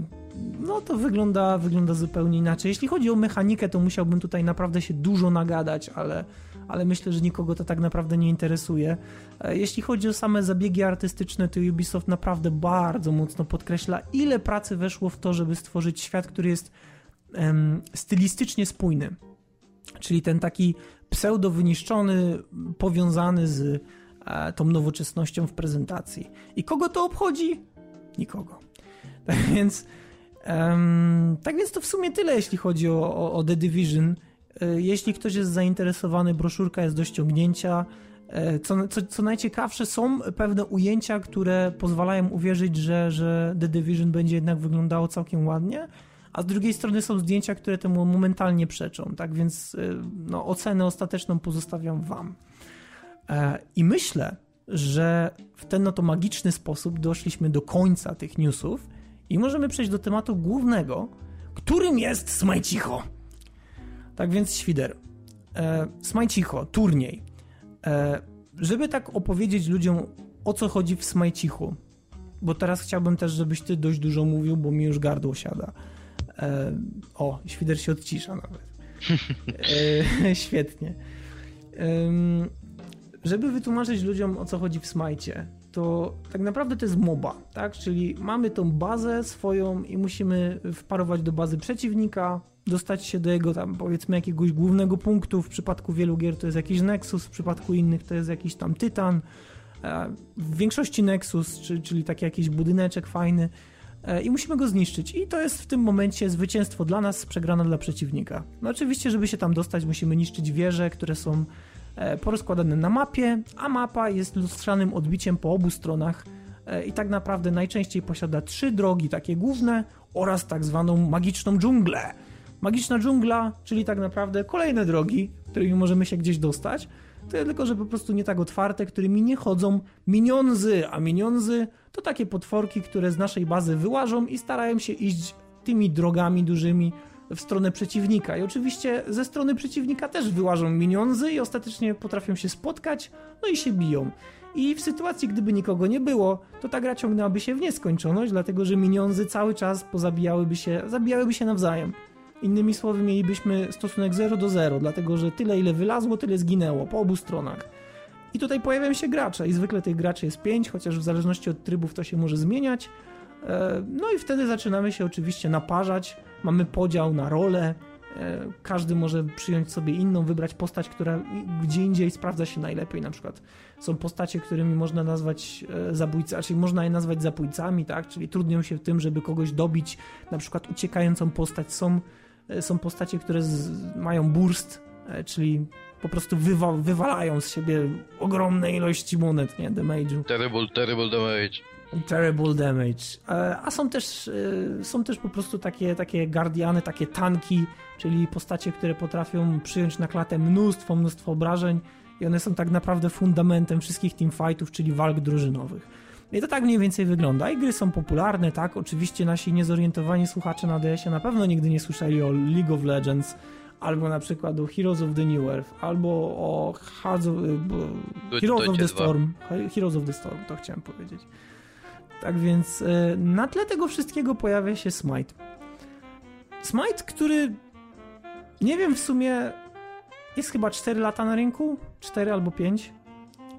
no to wygląda, wygląda zupełnie inaczej. Jeśli chodzi o mechanikę, to musiałbym tutaj naprawdę się dużo nagadać, ale, ale myślę, że nikogo to tak naprawdę nie interesuje. E, jeśli chodzi o same zabiegi artystyczne, to Ubisoft naprawdę bardzo mocno podkreśla, ile pracy weszło w to, żeby stworzyć świat, który jest um, stylistycznie spójny. Czyli ten taki pseudo wyniszczony, powiązany z e, tą nowoczesnością w prezentacji. I kogo to obchodzi? Nikogo. Tak więc Um, tak więc to w sumie tyle, jeśli chodzi o, o, o The Division. E, jeśli ktoś jest zainteresowany, broszurka jest do ściągnięcia. E, co, co, co, najciekawsze, są pewne ujęcia, które pozwalają uwierzyć, że, że The Division będzie jednak wyglądało całkiem ładnie, a z drugiej strony są zdjęcia, które temu momentalnie przeczą. Tak więc e, no, ocenę ostateczną pozostawiam Wam. I myślę, że w ten no to magiczny sposób doszliśmy do końca tych newsów. I możemy przejść do tematu głównego, którym jest Smajcicho. Tak więc, Świder, e, Smajcicho, turniej. E, żeby tak opowiedzieć ludziom, o co chodzi w Smajcichu, bo teraz chciałbym też, żebyś ty dość dużo mówił, bo mi już gardło siada. E, o, Świder się odcisza nawet. E, świetnie. żeby wytłumaczyć ludziom, o co chodzi w Smajcie, to tak naprawdę to jest MOBA, tak? Czyli mamy tą bazę swoją i musimy wparować do bazy przeciwnika, dostać się do jego tam powiedzmy jakiegoś głównego punktu. W przypadku wielu gier to jest jakiś Nexus, w przypadku innych to jest jakiś tam Tytan. E, w większości Nexus, czyli taki jakiś budyneczek fajny e, i musimy go zniszczyć. I to jest w tym momencie zwycięstwo dla nas, przegrana dla przeciwnika. No oczywiście, żeby się tam dostać, musimy niszczyć wieże, które są porozkładane na mapie, a mapa jest lustrzanym odbiciem po obu stronach e, i tak naprawdę najczęściej posiada trzy drogi takie główne oraz tak zwaną magiczną dżunglę. Magiczna dżungla, czyli tak naprawdę kolejne drogi, którymi możemy się gdzieś dostać, to tylko, że po prostu nie tak otwarte, którymi nie chodzą miniądzy, a miniądzy to takie potworki, które z naszej bazy wyłażą i starają się iść tymi drogami dużymi, w stronę przeciwnika. I oczywiście ze strony przeciwnika też wyłażą miniądzy i ostatecznie potrafią się spotkać, no i się biją. I w sytuacji, gdyby nikogo nie było, to ta gra ciągnęłaby się w nieskończoność, dlatego że miniądzy cały czas pozabijałyby się, zabijałyby się nawzajem. Innymi słowy, mielibyśmy stosunek 0 do 0, dlatego że tyle, ile wylazło, tyle zginęło po obu stronach. I tutaj pojawiają się gracze, i zwykle tych graczy jest 5, chociaż w zależności od trybów to się może zmieniać. E, no i wtedy zaczynamy się oczywiście naparzać, mamy podział na role, e, każdy może przyjąć sobie inną, wybrać postać, która gdzie indziej sprawdza się najlepiej. Na przykład są postacie, którymi można nazwać e, zabójcami, czyli można je nazwać zabójcami, tak? Czyli trudnią się w tym, żeby kogoś dobić, na przykład uciekającą postać. Są, są postacie, które z, mają burst, czyli po prostu wywa wywalają z siebie ogromne ilości monet, nie? Damage'u. Terrible, terrible damage. Terrible damage. E, a są też, e, są też po prostu takie, takie guardiany, takie tanki, czyli postacie, które potrafią przyjąć na klatę mnóstwo, mnóstwo obrażeń i one są tak naprawdę fundamentem wszystkich teamfightów, czyli walk drużynowych. I to tak mniej więcej wygląda. I gry są popularne, tak? Oczywiście nasi niezorientowani słuchacze na DS-ie na pewno nigdy nie słyszeli o League of Legends, albo na przykład o Heroes of the New Earth, albo o Hearts of, Heroes of the Storm. Heroes of the Storm, to chciałem powiedzieć. Tak więc e, na tle tego wszystkiego pojawia się Smite. Smite, który nie wiem w sumie jest chyba 4 lata na rynku, 4 albo 5.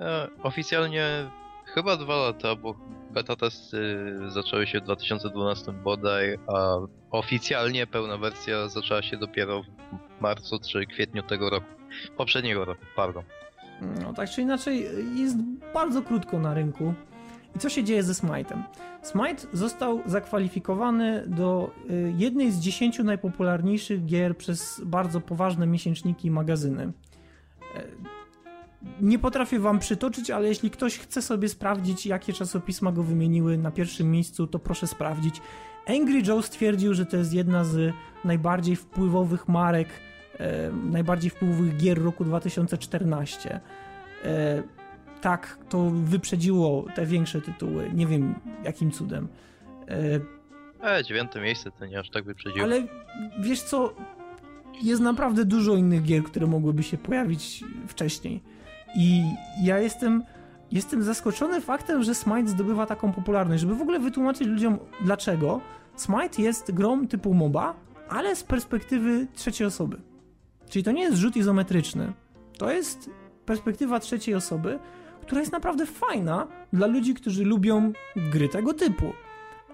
E, oficjalnie chyba 2 lata, bo beta testy zaczęły się w 2012 bodaj, a oficjalnie pełna wersja zaczęła się dopiero w marcu czy kwietniu tego roku. Poprzedniego roku, pardon. No tak czy inaczej, jest bardzo krótko na rynku. I co się dzieje ze Smite'em? Smite został zakwalifikowany do y, jednej z dziesięciu najpopularniejszych gier przez bardzo poważne miesięczniki i magazyny. E, nie potrafię wam przytoczyć, ale jeśli ktoś chce sobie sprawdzić, jakie czasopisma go wymieniły na pierwszym miejscu, to proszę sprawdzić. Angry Joe stwierdził, że to jest jedna z najbardziej wpływowych marek, e, najbardziej wpływowych gier roku 2014. E, tak, to wyprzedziło te większe tytuły. Nie wiem jakim cudem. E, dziewiąte miejsce to nie aż tak wyprzedziło. Ale wiesz co, jest naprawdę dużo innych gier, które mogłyby się pojawić wcześniej. I ja jestem, jestem zaskoczony faktem, że Smite zdobywa taką popularność. Żeby w ogóle wytłumaczyć ludziom dlaczego, Smite jest grą typu MOBA, ale z perspektywy trzeciej osoby. Czyli to nie jest rzut izometryczny. To jest perspektywa trzeciej osoby, która jest naprawdę fajna dla ludzi, którzy lubią gry tego typu.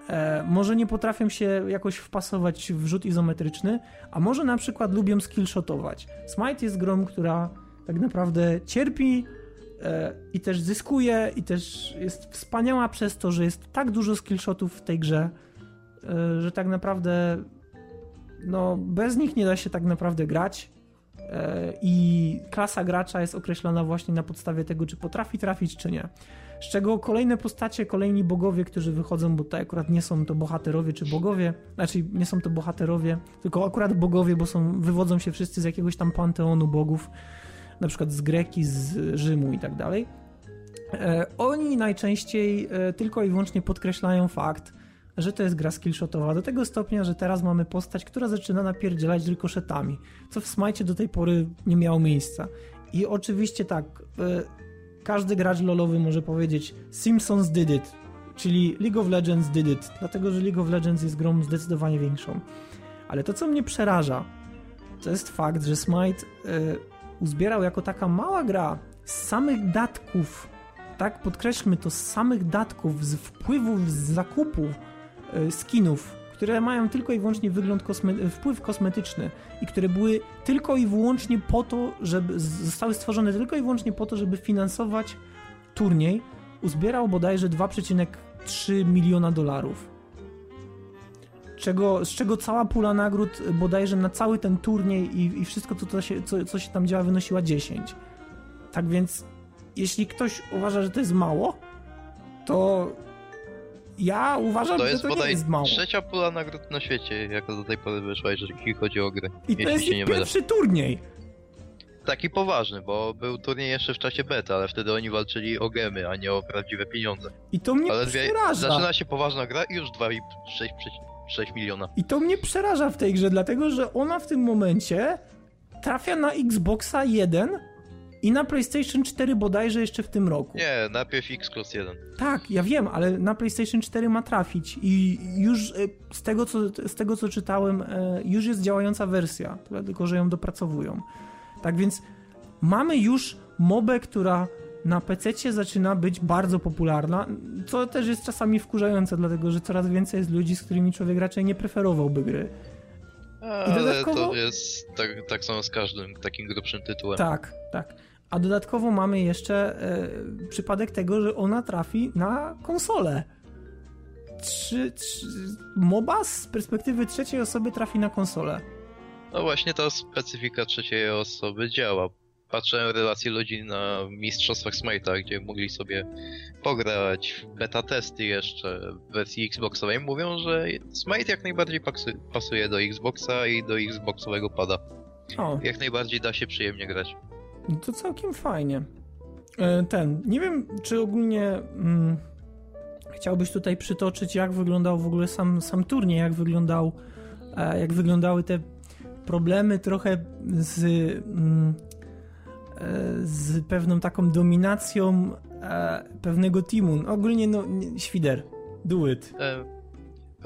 E, może nie potrafią się jakoś wpasować w rzut izometryczny, a może na przykład lubią skillshotować. Smite jest grą, która tak naprawdę cierpi e, i też zyskuje i też jest wspaniała przez to, że jest tak dużo skillshotów w tej grze, e, że tak naprawdę no bez nich nie da się tak naprawdę grać i klasa gracza jest określona właśnie na podstawie tego, czy potrafi trafić, czy nie. Z czego kolejne postacie, kolejni bogowie, którzy wychodzą, bo to akurat nie są to bohaterowie czy bogowie, znaczy nie są to bohaterowie, tylko akurat bogowie, bo są, wywodzą się wszyscy z jakiegoś tam panteonu bogów, na przykład z Greki, z Rzymu i tak dalej. E, oni najczęściej e, tylko i wyłącznie podkreślają fakt, że to jest gra skillshotowa, do tego stopnia, że teraz mamy postać, która zaczyna napierdzielać rykoszetami, co w Smite do tej pory nie miało miejsca. I oczywiście tak, e, każdy gracz lolowy może powiedzieć Simpsons did it, czyli League of Legends did it, dlatego że League of Legends jest grą zdecydowanie większą. Ale to, co mnie przeraża, to jest fakt, że Smite uzbierał jako taka mała gra z samych datków, tak, podkreślmy to, z samych datków, z wpływów, z zakupów e, skinów, które mają tylko i wyłącznie wygląd kosme wpływ kosmetyczny i które były tylko i wyłącznie po to, żeby zostały stworzone tylko i wyłącznie po to, żeby finansować turniej, uzbierał bodajże 2,3 miliona dolarów czego, z czego cała pula nagród bodajże na cały ten turniej i, i wszystko, to się, co, co się tam działa, wynosiła 10. Tak więc, jeśli ktoś uważa, że to jest mało, to ja uważam, to że to nie jest mało. trzecia pula nagród na świecie, jaka do tej pory wyszła, jeżeli chodzi o gry. I to jest pierwszy mylę. turniej. Taki poważny, bo był turniej jeszcze w czasie beta, ale wtedy oni walczyli o gemy, a nie o prawdziwe pieniądze. I to mnie ale przeraża. Zaczyna się poważna gra i już 2,6 6 miliona. I to mnie przeraża w tej grze, dlatego że ona w tym momencie trafia na Xboxa 1 i na PlayStation 4 bodajże jeszcze w tym roku. Nie, najpierw Xbox 1. Tak, ja wiem, ale na PlayStation 4 ma trafić i już e, z tego co, z tego, co czytałem, e, już jest działająca wersja, tylko że ją dopracowują. Tak więc mamy już mobę, która na PC zaczyna być bardzo popularna, co też jest czasami wkurzające, dlatego że coraz więcej jest ludzi, z którymi człowiek raczej nie preferowałby gry. Ale dodatkowo... to jest tak, tak samo z każdym takim grubszym tytułem. Tak, tak. A dodatkowo mamy jeszcze e, przypadek tego, że ona trafi na konsolę. Czy, czy MOBA z perspektywy trzeciej osoby trafi na konsolę? No właśnie ta specyfika trzeciej osoby działa patrzę relacje ludzi na mistrzostwach Smite'a, gdzie mogli sobie pograć w beta testy jeszcze w wersji Xboxowej, mówią, że Smite jak najbardziej pasuje do Xboxa i do Xboxowego pada. O. Jak najbardziej da się przyjemnie grać. No to całkiem fajnie. E, ten, nie wiem, czy ogólnie mm, chciałbyś tutaj przytoczyć, jak wyglądał w ogóle sam, sam turniej, jak wyglądał, e, jak wyglądały te problemy trochę z mm, z pewną taką dominacją e, pewnego teamu. Ogólnie no, świder. Do it. E,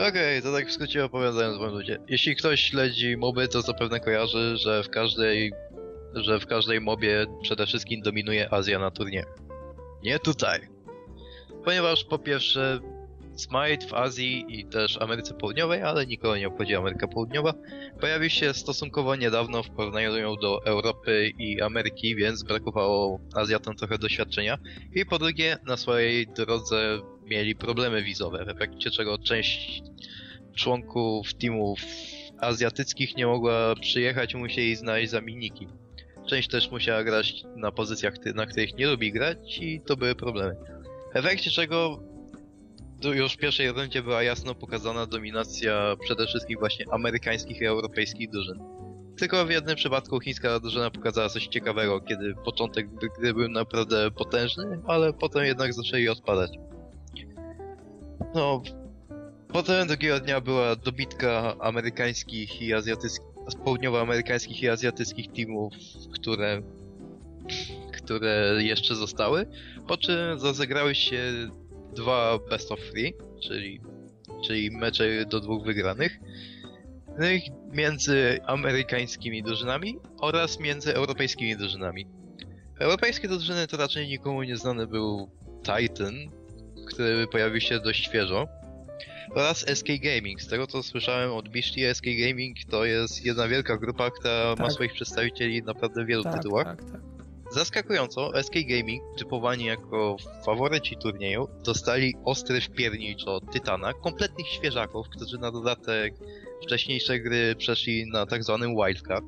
Okej, to tak w skrócie opowiadając wam ludzie. Jeśli ktoś śledzi moby, to zapewne kojarzy, że w każdej że w każdej mobie przede wszystkim dominuje Azja na turnie. Nie tutaj. Ponieważ po pierwsze Smite w Azji i też Ameryce Południowej, ale nikogo nie obchodzi Ameryka Południowa, pojawił się stosunkowo niedawno w porównaniu do Europy i Ameryki, więc brakowało Azjatom trochę doświadczenia. I po drugie, na swojej drodze mieli problemy wizowe, w efekcie czego część członków teamów azjatyckich nie mogła przyjechać, musieli znaleźć zamienniki. Część też musiała grać na pozycjach, na których nie lubi grać i to były problemy. W efekcie czego już w pierwszej rundzie była jasno pokazana dominacja przede wszystkim właśnie amerykańskich i europejskich drużyn. Tylko w jednym przypadku chińska drużyna pokazała coś ciekawego, kiedy początek gry był naprawdę potężny, ale potem jednak zaczęli odpadać. No, potem drugiego dnia była dobitka amerykańskich i azjatyckich, południowoamerykańskich i azjatyckich teamów, które, które jeszcze zostały, po czym rozegrały się dwa best of three, czyli, czyli mecze do dwóch wygranych, między amerykańskimi drużynami oraz między europejskimi drużynami. Europejskie drużyny to raczej nikomu nieznany był Titan, który pojawił się dość świeżo, oraz SK Gaming. Z tego co słyszałem od Beastie, SK Gaming to jest jedna wielka grupa, która tak. ma swoich przedstawicieli naprawdę w wielu tak, tytułach. Tak, tak. Zaskakująco, SK Gaming, typowani jako faworyci turnieju, dostali ostry wpiernicz od Tytana, kompletnych świeżaków, którzy na dodatek wcześniejsze gry przeszli na tak zwanym wildcard.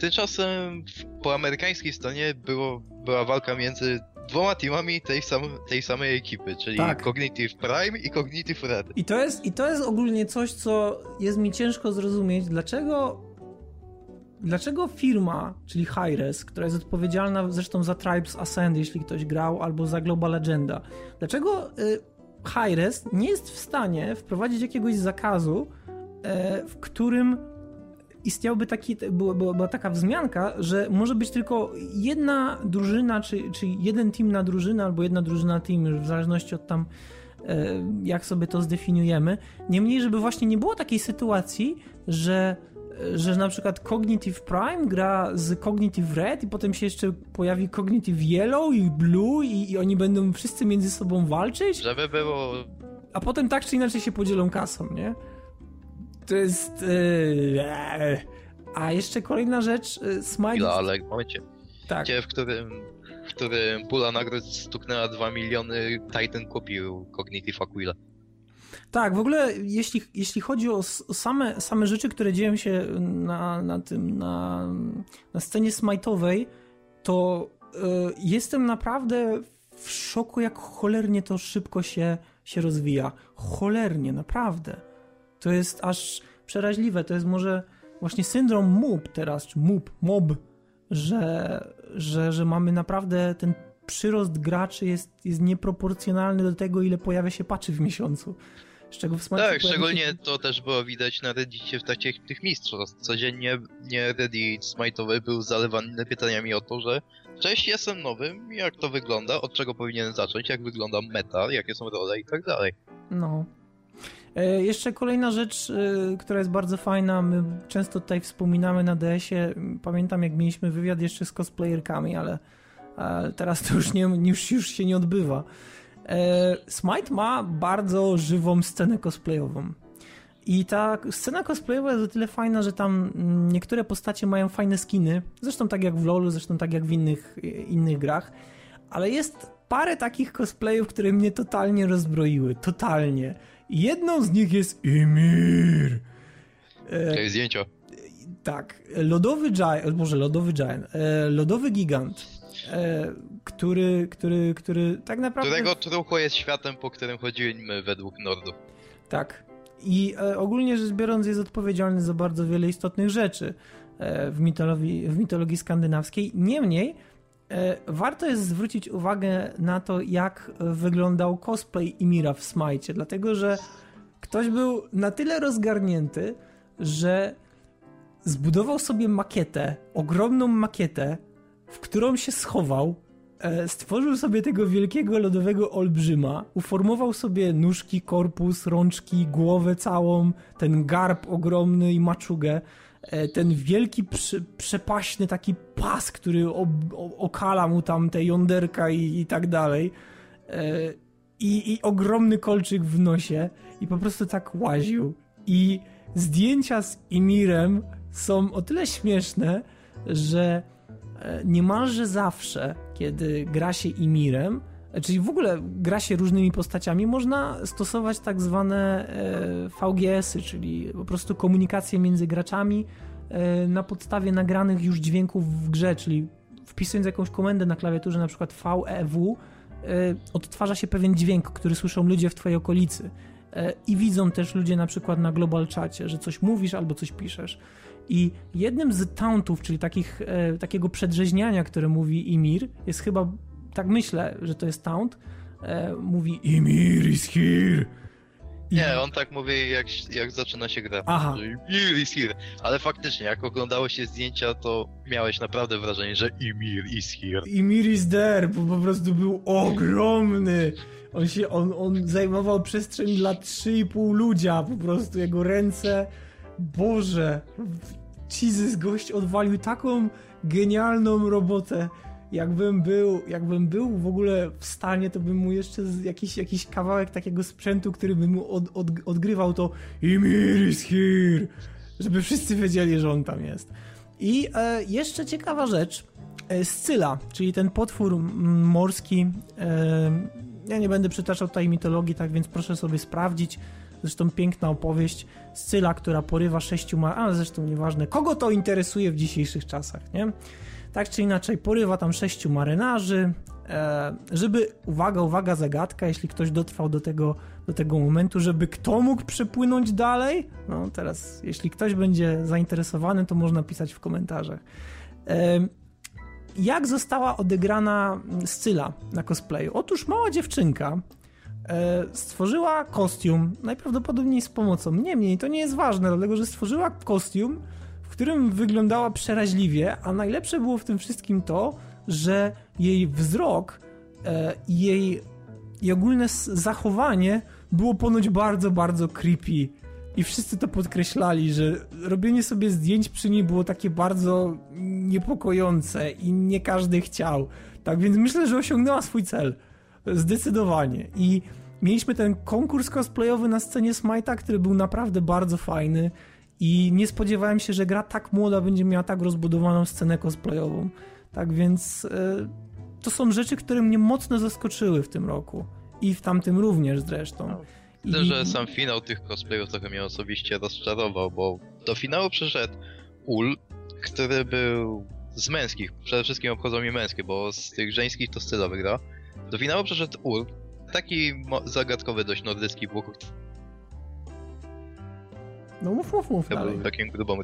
Tymczasem po amerykańskiej stronie było, była walka między dwoma teamami tej, sam, tej samej ekipy, czyli tak. Cognitive Prime i Cognitive Red. I to, jest, I to jest ogólnie coś, co jest mi ciężko zrozumieć, dlaczego dlaczego firma, czyli Hi-Res, która jest odpowiedzialna zresztą za Tribes Ascend, jeśli ktoś grał, albo za Global Legenda, dlaczego y, Hi-Res nie jest w stanie wprowadzić jakiegoś zakazu, y, w którym istniałby taki, była, była, taka wzmianka, że może być tylko jedna drużyna, czy, czy jeden team na drużynę, albo jedna drużyna na team, w zależności od tam e, jak sobie to zdefiniujemy. Niemniej, żeby właśnie nie było takiej sytuacji, że że na przykład Cognitive Prime gra z Cognitive Red i potem się jeszcze pojawi Cognitive Yellow i Blue i, i oni będą wszyscy między sobą walczyć. Żeby było... A potem tak czy inaczej się podzielą kasą, nie? To jest... Yy, a jeszcze kolejna rzecz, e, Smite... Chwila, ale momencie. Tak. Gdzie, w którym, w którym pula nagród stuknęła 2 miliony, Titan kupił Cognitive Aquila. Tak, w ogóle jeśli, jeśli chodzi o same, same rzeczy, które dzieją się na, na tym, na, na scenie smajtowej, to y, jestem naprawdę w szoku, jak cholernie to szybko się, się rozwija. Cholernie, naprawdę. To jest aż przeraźliwe. To jest może właśnie syndrom MOOP teraz, czy MOOP, MOB, że, że, że mamy naprawdę ten przyrost graczy jest, jest nieproporcjonalny do tego, ile pojawia się patchy w miesiącu. Z czego w Tak, szczególnie się... to też było widać na Reddicie w trakcie tych mistrzostw. Codziennie nie Reddit smite'owy był zalewany pytaniami o to, że cześć, jestem nowym, jak to wygląda, od czego powinienem zacząć, jak wygląda meta, jakie są role i tak dalej. No. E, jeszcze kolejna rzecz, e, która jest bardzo fajna, my często tutaj wspominamy na DS-ie, pamiętam jak mieliśmy wywiad jeszcze z cosplayerkami, ale, teraz to już, nie, już, już się nie odbywa. E, Smite ma bardzo żywą scenę cosplayową. I ta scena cosplayowa jest o tyle fajna, że tam niektóre postacie mają fajne skiny. Zresztą tak jak w LoLu, zresztą tak jak w innych, innych grach. Ale jest parę takich cosplayów, które mnie totalnie rozbroiły. Totalnie. Jedną z nich jest Emir. To jest zdjęcia. Tak. Lodowy Giant, może Lodowy Giant. E, lodowy Gigant E, który, który, który tak naprawdę... Którego trucho jest światem, po którym chodzimy według Nordu. Tak. I e, ogólnie rzecz biorąc jest odpowiedzialny za bardzo wiele istotnych rzeczy e, w, mitologii, w mitologii skandynawskiej. Niemniej warto jest zwrócić uwagę na to, jak wyglądał cosplay Imira w Smite, dlatego że ktoś był na tyle rozgarnięty, że zbudował sobie makietę, ogromną makietę w którą się schował e, stworzył sobie tego wielkiego lodowego olbrzyma, uformował sobie nóżki, korpus, rączki, głowę całą, ten garb ogromny i maczugę, e, ten wielki, prze, przepaśny taki pas, który ob, okala mu tam te jąderka i, i tak dalej. E, I, I ogromny kolczyk w nosie i po prostu tak łaził. I zdjęcia z Imirem są o tyle śmieszne, że e, niemalże zawsze, kiedy gra się Imirem, e, czyli w ogóle gra się różnymi postaciami, można stosować tak zwane e, VGS-y, czyli po prostu komunikację między graczami na podstawie nagranych już dźwięków w grze, czyli wpisując jakąś komendę na klawiaturze, na przykład VEW, odtwarza się pewien dźwięk, który słyszą ludzie w twojej okolicy. I widzą też ludzie na przykład na global czacie, że coś mówisz albo coś piszesz. I jednym z tauntów, czyli takich, e, takiego przedrzeźniania, które mówi Imir, jest chyba, tak myślę, że to jest taunt, e, mówi Imir is here. I... Nie, on tak mówi jak, jak zaczyna się gra. Aha. Imir is here. Ale faktycznie, jak oglądało się zdjęcia, to miałeś naprawdę wrażenie, że Imir is here. Imir is there, bo po prostu był ogromny. On się, on, on zajmował przestrzeń dla 3,5 ludzia, po prostu jego ręce Boże, Jesus gość odwalił taką genialną robotę. Jakbym był, jakbym był w ogóle w stanie, to bym mu jeszcze jakiś, jakiś kawałek takiego sprzętu, który by mu od, od, odgrywał to Imir is here, żeby wszyscy wiedzieli, że on tam jest. I e, jeszcze ciekawa rzecz, e, Scyla, czyli ten potwór morski, e, ja nie będę przytaczał tutaj mitologii, tak więc proszę sobie sprawdzić, Zresztą piękna opowieść Scyla, która porywa sześciu ma... ale zresztą nieważne, kogo to interesuje w dzisiejszych czasach, nie? Tak czy inaczej, porywa tam sześciu marynarzy, e, żeby, uwaga, uwaga, zagadka, jeśli ktoś dotrwał do tego, do tego momentu, żeby kto mógł przepłynąć dalej? No teraz, jeśli ktoś będzie zainteresowany, to można pisać w komentarzach. E, jak została odegrana Scyla na cosplayu? Otóż mała dziewczynka, E, stworzyła kostium, najprawdopodobniej z pomocą. Niemniej to nie jest ważne, dlatego że stworzyła kostium, którym wyglądała przeraźliwie, a najlepsze było w tym wszystkim to, że jej wzrok e, i jej, jej ogólne zachowanie było ponoć bardzo, bardzo creepy. I wszyscy to podkreślali, że robienie sobie zdjęć przy niej było takie bardzo niepokojące i nie każdy chciał. Tak więc myślę, że osiągnęła swój cel. Zdecydowanie. I mieliśmy ten konkurs cosplayowy na scenie Smite'a, który był naprawdę bardzo fajny. I nie spodziewałem się, że gra tak młoda będzie miała tak rozbudowaną scenę cosplayową. Tak więc e, to są rzeczy, które mnie mocno zaskoczyły w tym roku. I w tamtym również zresztą. Myślę, I... że sam finał tych cosplayów trochę mnie osobiście rozczarował, bo do finału przyszedł Ul, który był z męskich. Przede wszystkim obchodzą mi męskie, bo z tych żeńskich to stylowy wygra. Do finału przeszedł Ur, taki zagadkowy dość nordycki bóg. No mów, mów, mów ja dalej. takim grubą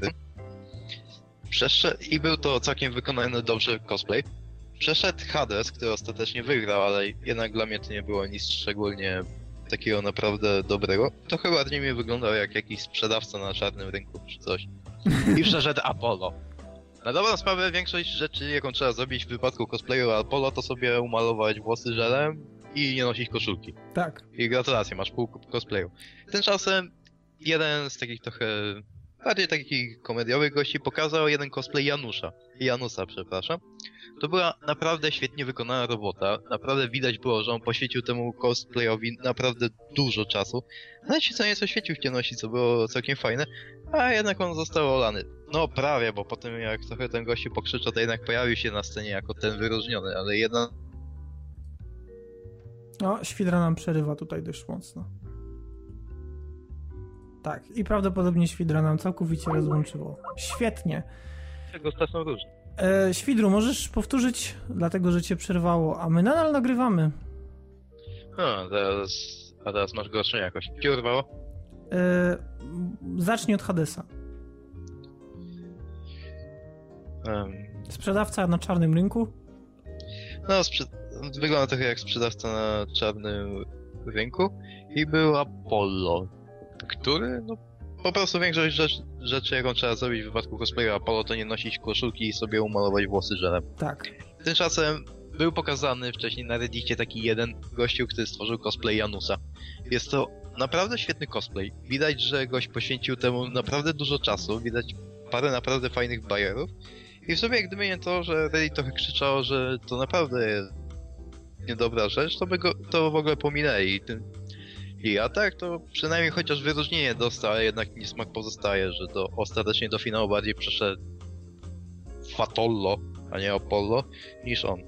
Przeszedł i był to całkiem wykonany dobrze cosplay. Przeszedł Hades, który ostatecznie wygrał, ale jednak dla mnie to nie było nic szczególnie takiego naprawdę dobrego. To chyba bardziej mi wyglądał jak jakiś sprzedawca na czarnym rynku czy coś. I przeszedł Apollo. Na dobrą sprawę większość rzeczy, jaką trzeba zrobić w wypadku cosplayu Apollo, to sobie umalować włosy żelem i nie nosić koszulki. Tak. I gratulacje, masz pół cosplayu. Tymczasem jeden z takich trochę bardziej takich komediowych gości pokazał jeden cosplay Janusza. Janusa, przepraszam. To była naprawdę świetnie wykonana robota. Naprawdę widać było, że on poświęcił temu cosplayowi naprawdę dużo czasu. Nawet się co nieco świecił w ciemności, co było całkiem fajne, a jednak on został olany. No prawie, bo potem jak trochę ten gościu pokrzyczał, to jednak pojawił się na scenie jako ten wyróżniony, ale jednak... No, świdra nam przerywa tutaj dość mocno. Tak, i prawdopodobnie świdra nam całkowicie rozłączyło. Świetnie. Tego są różne. E, Świdru, możesz powtórzyć, dlatego że cię przerwało, a my nadal nagrywamy. A, teraz, a teraz masz gorszą jakość. Cię urwało? E, zacznij od Hadesa. Um. Sprzedawca na czarnym rynku? No, wygląda trochę jak sprzedawca na czarnym rynku i był Apollo, który no, po prostu większość rzecz, rzeczy, jaką trzeba zrobić w wypadku cosplayu Apollo, to nie nosić koszulki i sobie umalować włosy żelem. Tak. Tymczasem był pokazany wcześniej na Reddicie taki jeden gościu, który stworzył cosplay Janusa. Jest to naprawdę świetny cosplay. Widać, że gość poświęcił temu naprawdę dużo czasu, widać parę naprawdę fajnych bajerów. I w sumie gdyby nie to, że Reddit trochę krzyczało, że to naprawdę jest niedobra rzecz, to by go to w ogóle pominęli. I a tak to przynajmniej chociaż wyróżnienie dostał, ale jednak niesmak pozostaje, że do, ostatecznie do finału bardziej przeszedł Fatollo, a nie Apollo, niż on.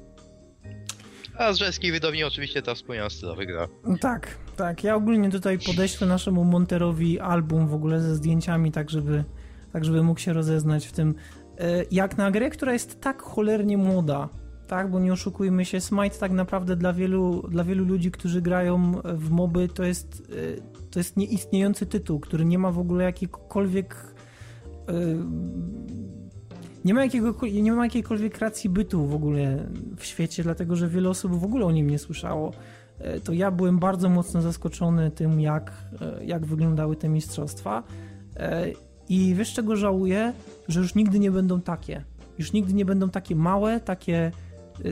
A z żeńskiej wydawni oczywiście ta wspomniana styla wygra. Tak, tak. Ja ogólnie tutaj podeślę naszemu Monterowi album w ogóle ze zdjęciami, tak żeby, tak żeby mógł się rozeznać w tym. E, jak na grę, która jest tak cholernie młoda, tak, bo nie oszukujmy się, Smite tak naprawdę dla wielu, dla wielu ludzi, którzy grają w moby, to jest, e, to jest nieistniejący tytuł, który nie ma w ogóle jakikolwiek e, nie ma, jakiego, nie ma jakiejkolwiek racji bytu w ogóle w świecie, dlatego że wiele osób w ogóle o nim nie słyszało. E, to ja byłem bardzo mocno zaskoczony tym, jak, jak wyglądały te mistrzostwa. I wiesz czego żałuję? Że już nigdy nie będą takie. Już nigdy nie będą takie małe, takie,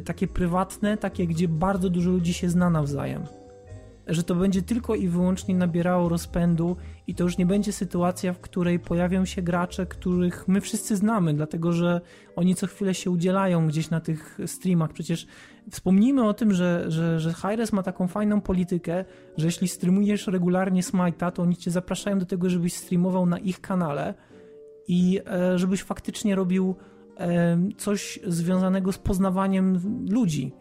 takie prywatne, takie, gdzie bardzo dużo ludzi się zna nawzajem że to będzie tylko i wyłącznie nabierało rozpędu i to już nie będzie sytuacja, w której pojawią się gracze, których my wszyscy znamy, dlatego że oni co chwilę się udzielają gdzieś na tych streamach. Przecież wspomnijmy o tym, że, że, że Hi-Rez ma taką fajną politykę, że jeśli streamujesz regularnie Smite'a, to oni cię zapraszają do tego, żebyś streamował na ich kanale i e, żebyś faktycznie robił coś związanego z poznawaniem ludzi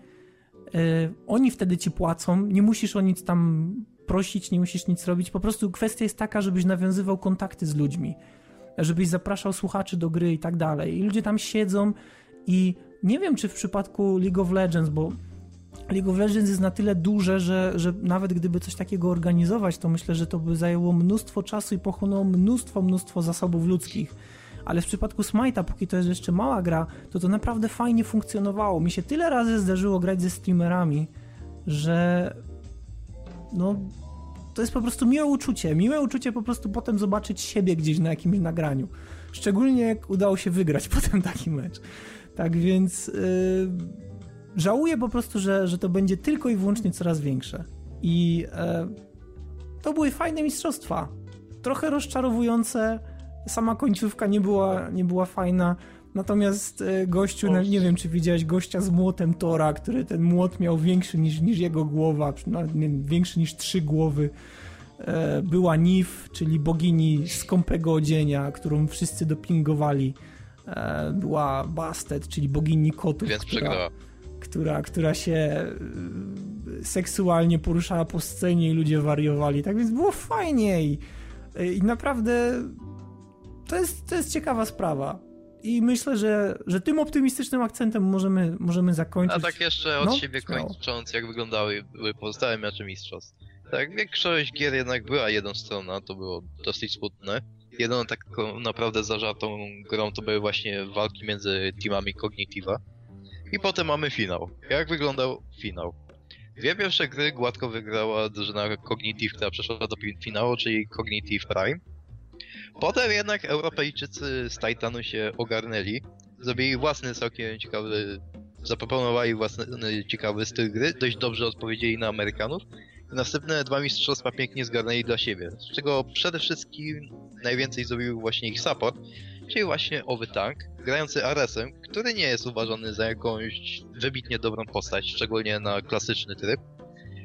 E, oni wtedy ci płacą, nie musisz o nic tam prosić, nie musisz nic robić. Po prostu kwestia jest taka, żebyś nawiązywał kontakty z ludźmi, żebyś zapraszał słuchaczy do gry i tak dalej. I ludzie tam siedzą i nie wiem, czy w przypadku League of Legends, bo League of Legends jest na tyle duże, że, że nawet gdyby coś takiego organizować, to myślę, że to by zajęło mnóstwo czasu i pochłonęło mnóstwo, mnóstwo zasobów ludzkich ale w przypadku Smite'a, póki to jest jeszcze mała gra, to to naprawdę fajnie funkcjonowało. Mi się tyle razy zdarzyło grać ze streamerami, że no to jest po prostu miłe uczucie. Miłe uczucie po prostu potem zobaczyć siebie gdzieś na jakimś nagraniu. Szczególnie jak udało się wygrać potem taki mecz. Tak więc yy, żałuję po prostu, że, że to będzie tylko i wyłącznie coraz większe. I yy, to były fajne mistrzostwa. Trochę rozczarowujące, sama końcówka nie była, nie była fajna. Natomiast e, gościu, no, nie wiem czy widziałeś gościa z młotem Tora, który ten młot miał większy niż, niż jego głowa, większy niż trzy głowy. E, była Nif, czyli bogini skąpego odzienia, którą wszyscy dopingowali. E, była Bastet, czyli bogini kotów, Więc która, która, która się seksualnie poruszała po scenie i ludzie wariowali. Tak więc było fajniej. I naprawdę to jest, to jest ciekawa sprawa. I myślę, że, że tym optymistycznym akcentem możemy, możemy zakończyć. A tak jeszcze od no, siebie kończąc, jak wyglądały pozostałe mecze mistrzostw. Tak, większość gier jednak była jednostronna, to było dosyć smutne. Jedyną taką naprawdę zażartą grą to były właśnie walki między teamami Cognitiva. I potem mamy finał. Jak wyglądał finał? Dwie pierwsze gry gładko wygrała drużyna Cognitive, która przeszła do finału, czyli Cognitive Prime. Potem jednak Europejczycy z Titanu się ogarnęli, zrobili własny całkiem ciekawy, zaproponowali własny ciekawy styl gry, dość dobrze odpowiedzieli na Amerykanów. I następne dwa mistrzostwa pięknie zgarnęli dla siebie, z czego przede wszystkim najwięcej zrobił właśnie ich support, czyli właśnie owy tank, grający Aresem, który nie jest uważany za jakąś wybitnie dobrą postać, szczególnie na klasyczny tryb,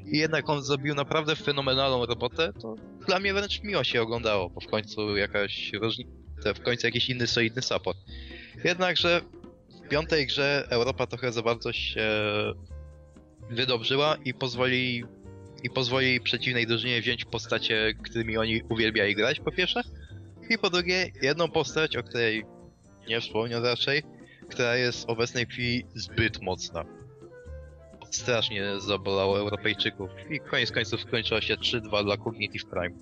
i jednak on zrobił naprawdę fenomenalną robotę, to dla mnie wręcz miło się oglądało, bo w końcu jakaś różnica, w końcu jakiś inny solidny support. Jednakże w piątej grze Europa trochę za bardzo się wydobrzyła i pozwoli i pozwoli przeciwnej drużynie wziąć postacie, którymi oni uwielbiali grać, po pierwsze. I po drugie, jedną postać, o której nie wspomnę raczej, która jest w obecnej chwili zbyt mocna strasznie zabolało Europejczyków i koniec końców skończyło się 3-2 dla Cognitive Prime.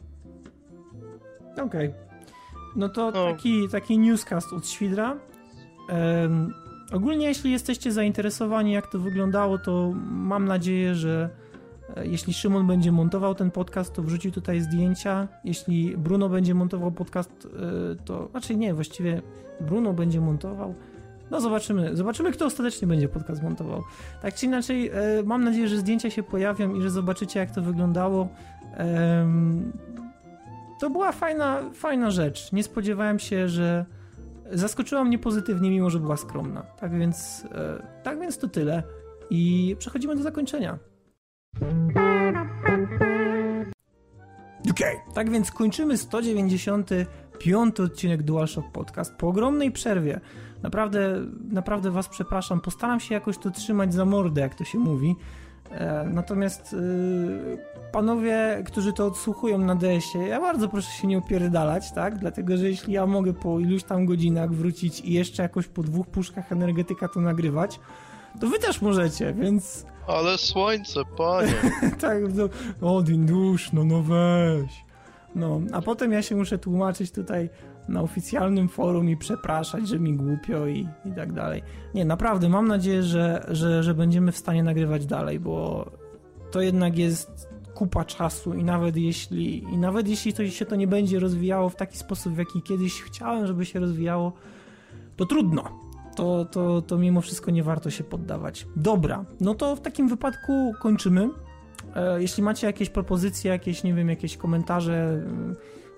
Okej. Okay. No to no. Taki, taki newscast od Świdra. Um, ogólnie jeśli jesteście zainteresowani jak to wyglądało, to mam nadzieję, że e, jeśli Szymon będzie montował ten podcast, to wrzucił tutaj zdjęcia. Jeśli Bruno będzie montował podcast, e, to... Znaczy nie, właściwie Bruno będzie montował No zobaczymy, zobaczymy kto ostatecznie będzie podcast montował. Tak czy inaczej, e, mam nadzieję, że zdjęcia się pojawią i że zobaczycie jak to wyglądało. To była fajna, fajna rzecz. Nie spodziewałem się, że zaskoczyła mnie pozytywnie, mimo że była skromna. Tak więc, e, tak więc to tyle. I przechodzimy do zakończenia. Okej, tak więc kończymy 195 odcinek DualShock Podcast po ogromnej przerwie. Naprawdę, naprawdę was przepraszam. Postaram się jakoś to trzymać za mordę, jak to się mówi. E, natomiast y, panowie, którzy to odsłuchują na DS-ie, ja bardzo proszę się nie opierdalać, tak? Dlatego, że jeśli ja mogę po iluś tam godzinach wrócić i jeszcze jakoś po dwóch puszkach energetyka to nagrywać, to wy też możecie, więc Ale słońce, panie! tak, no, Odin dusz, no no weź. No, a potem ja się muszę tłumaczyć tutaj na oficjalnym forum i przepraszać, że mi głupio i, i tak dalej. Nie, naprawdę, mam nadzieję, że, że, że będziemy w stanie nagrywać dalej, bo to jednak jest kupa czasu i nawet jeśli i nawet jeśli to się to nie będzie rozwijało w taki sposób, w jaki kiedyś chciałem, żeby się rozwijało, to trudno. To, to, to mimo wszystko nie warto się poddawać. Dobra, no to w takim wypadku kończymy. E, Jeśli macie jakieś propozycje, jakieś, nie wiem, jakieś komentarze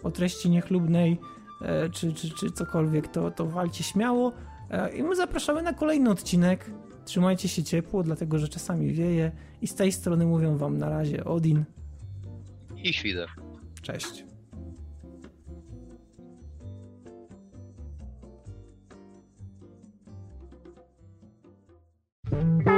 e, o treści niechlubnej, E, czy, czy, czy cokolwiek, to, to walcie śmiało. E, I my zapraszamy na kolejny odcinek. Trzymajcie się ciepło, dlatego że czasami wieje. I z tej strony mówią Wam na razie Odin. I Świder. Cześć. Bye.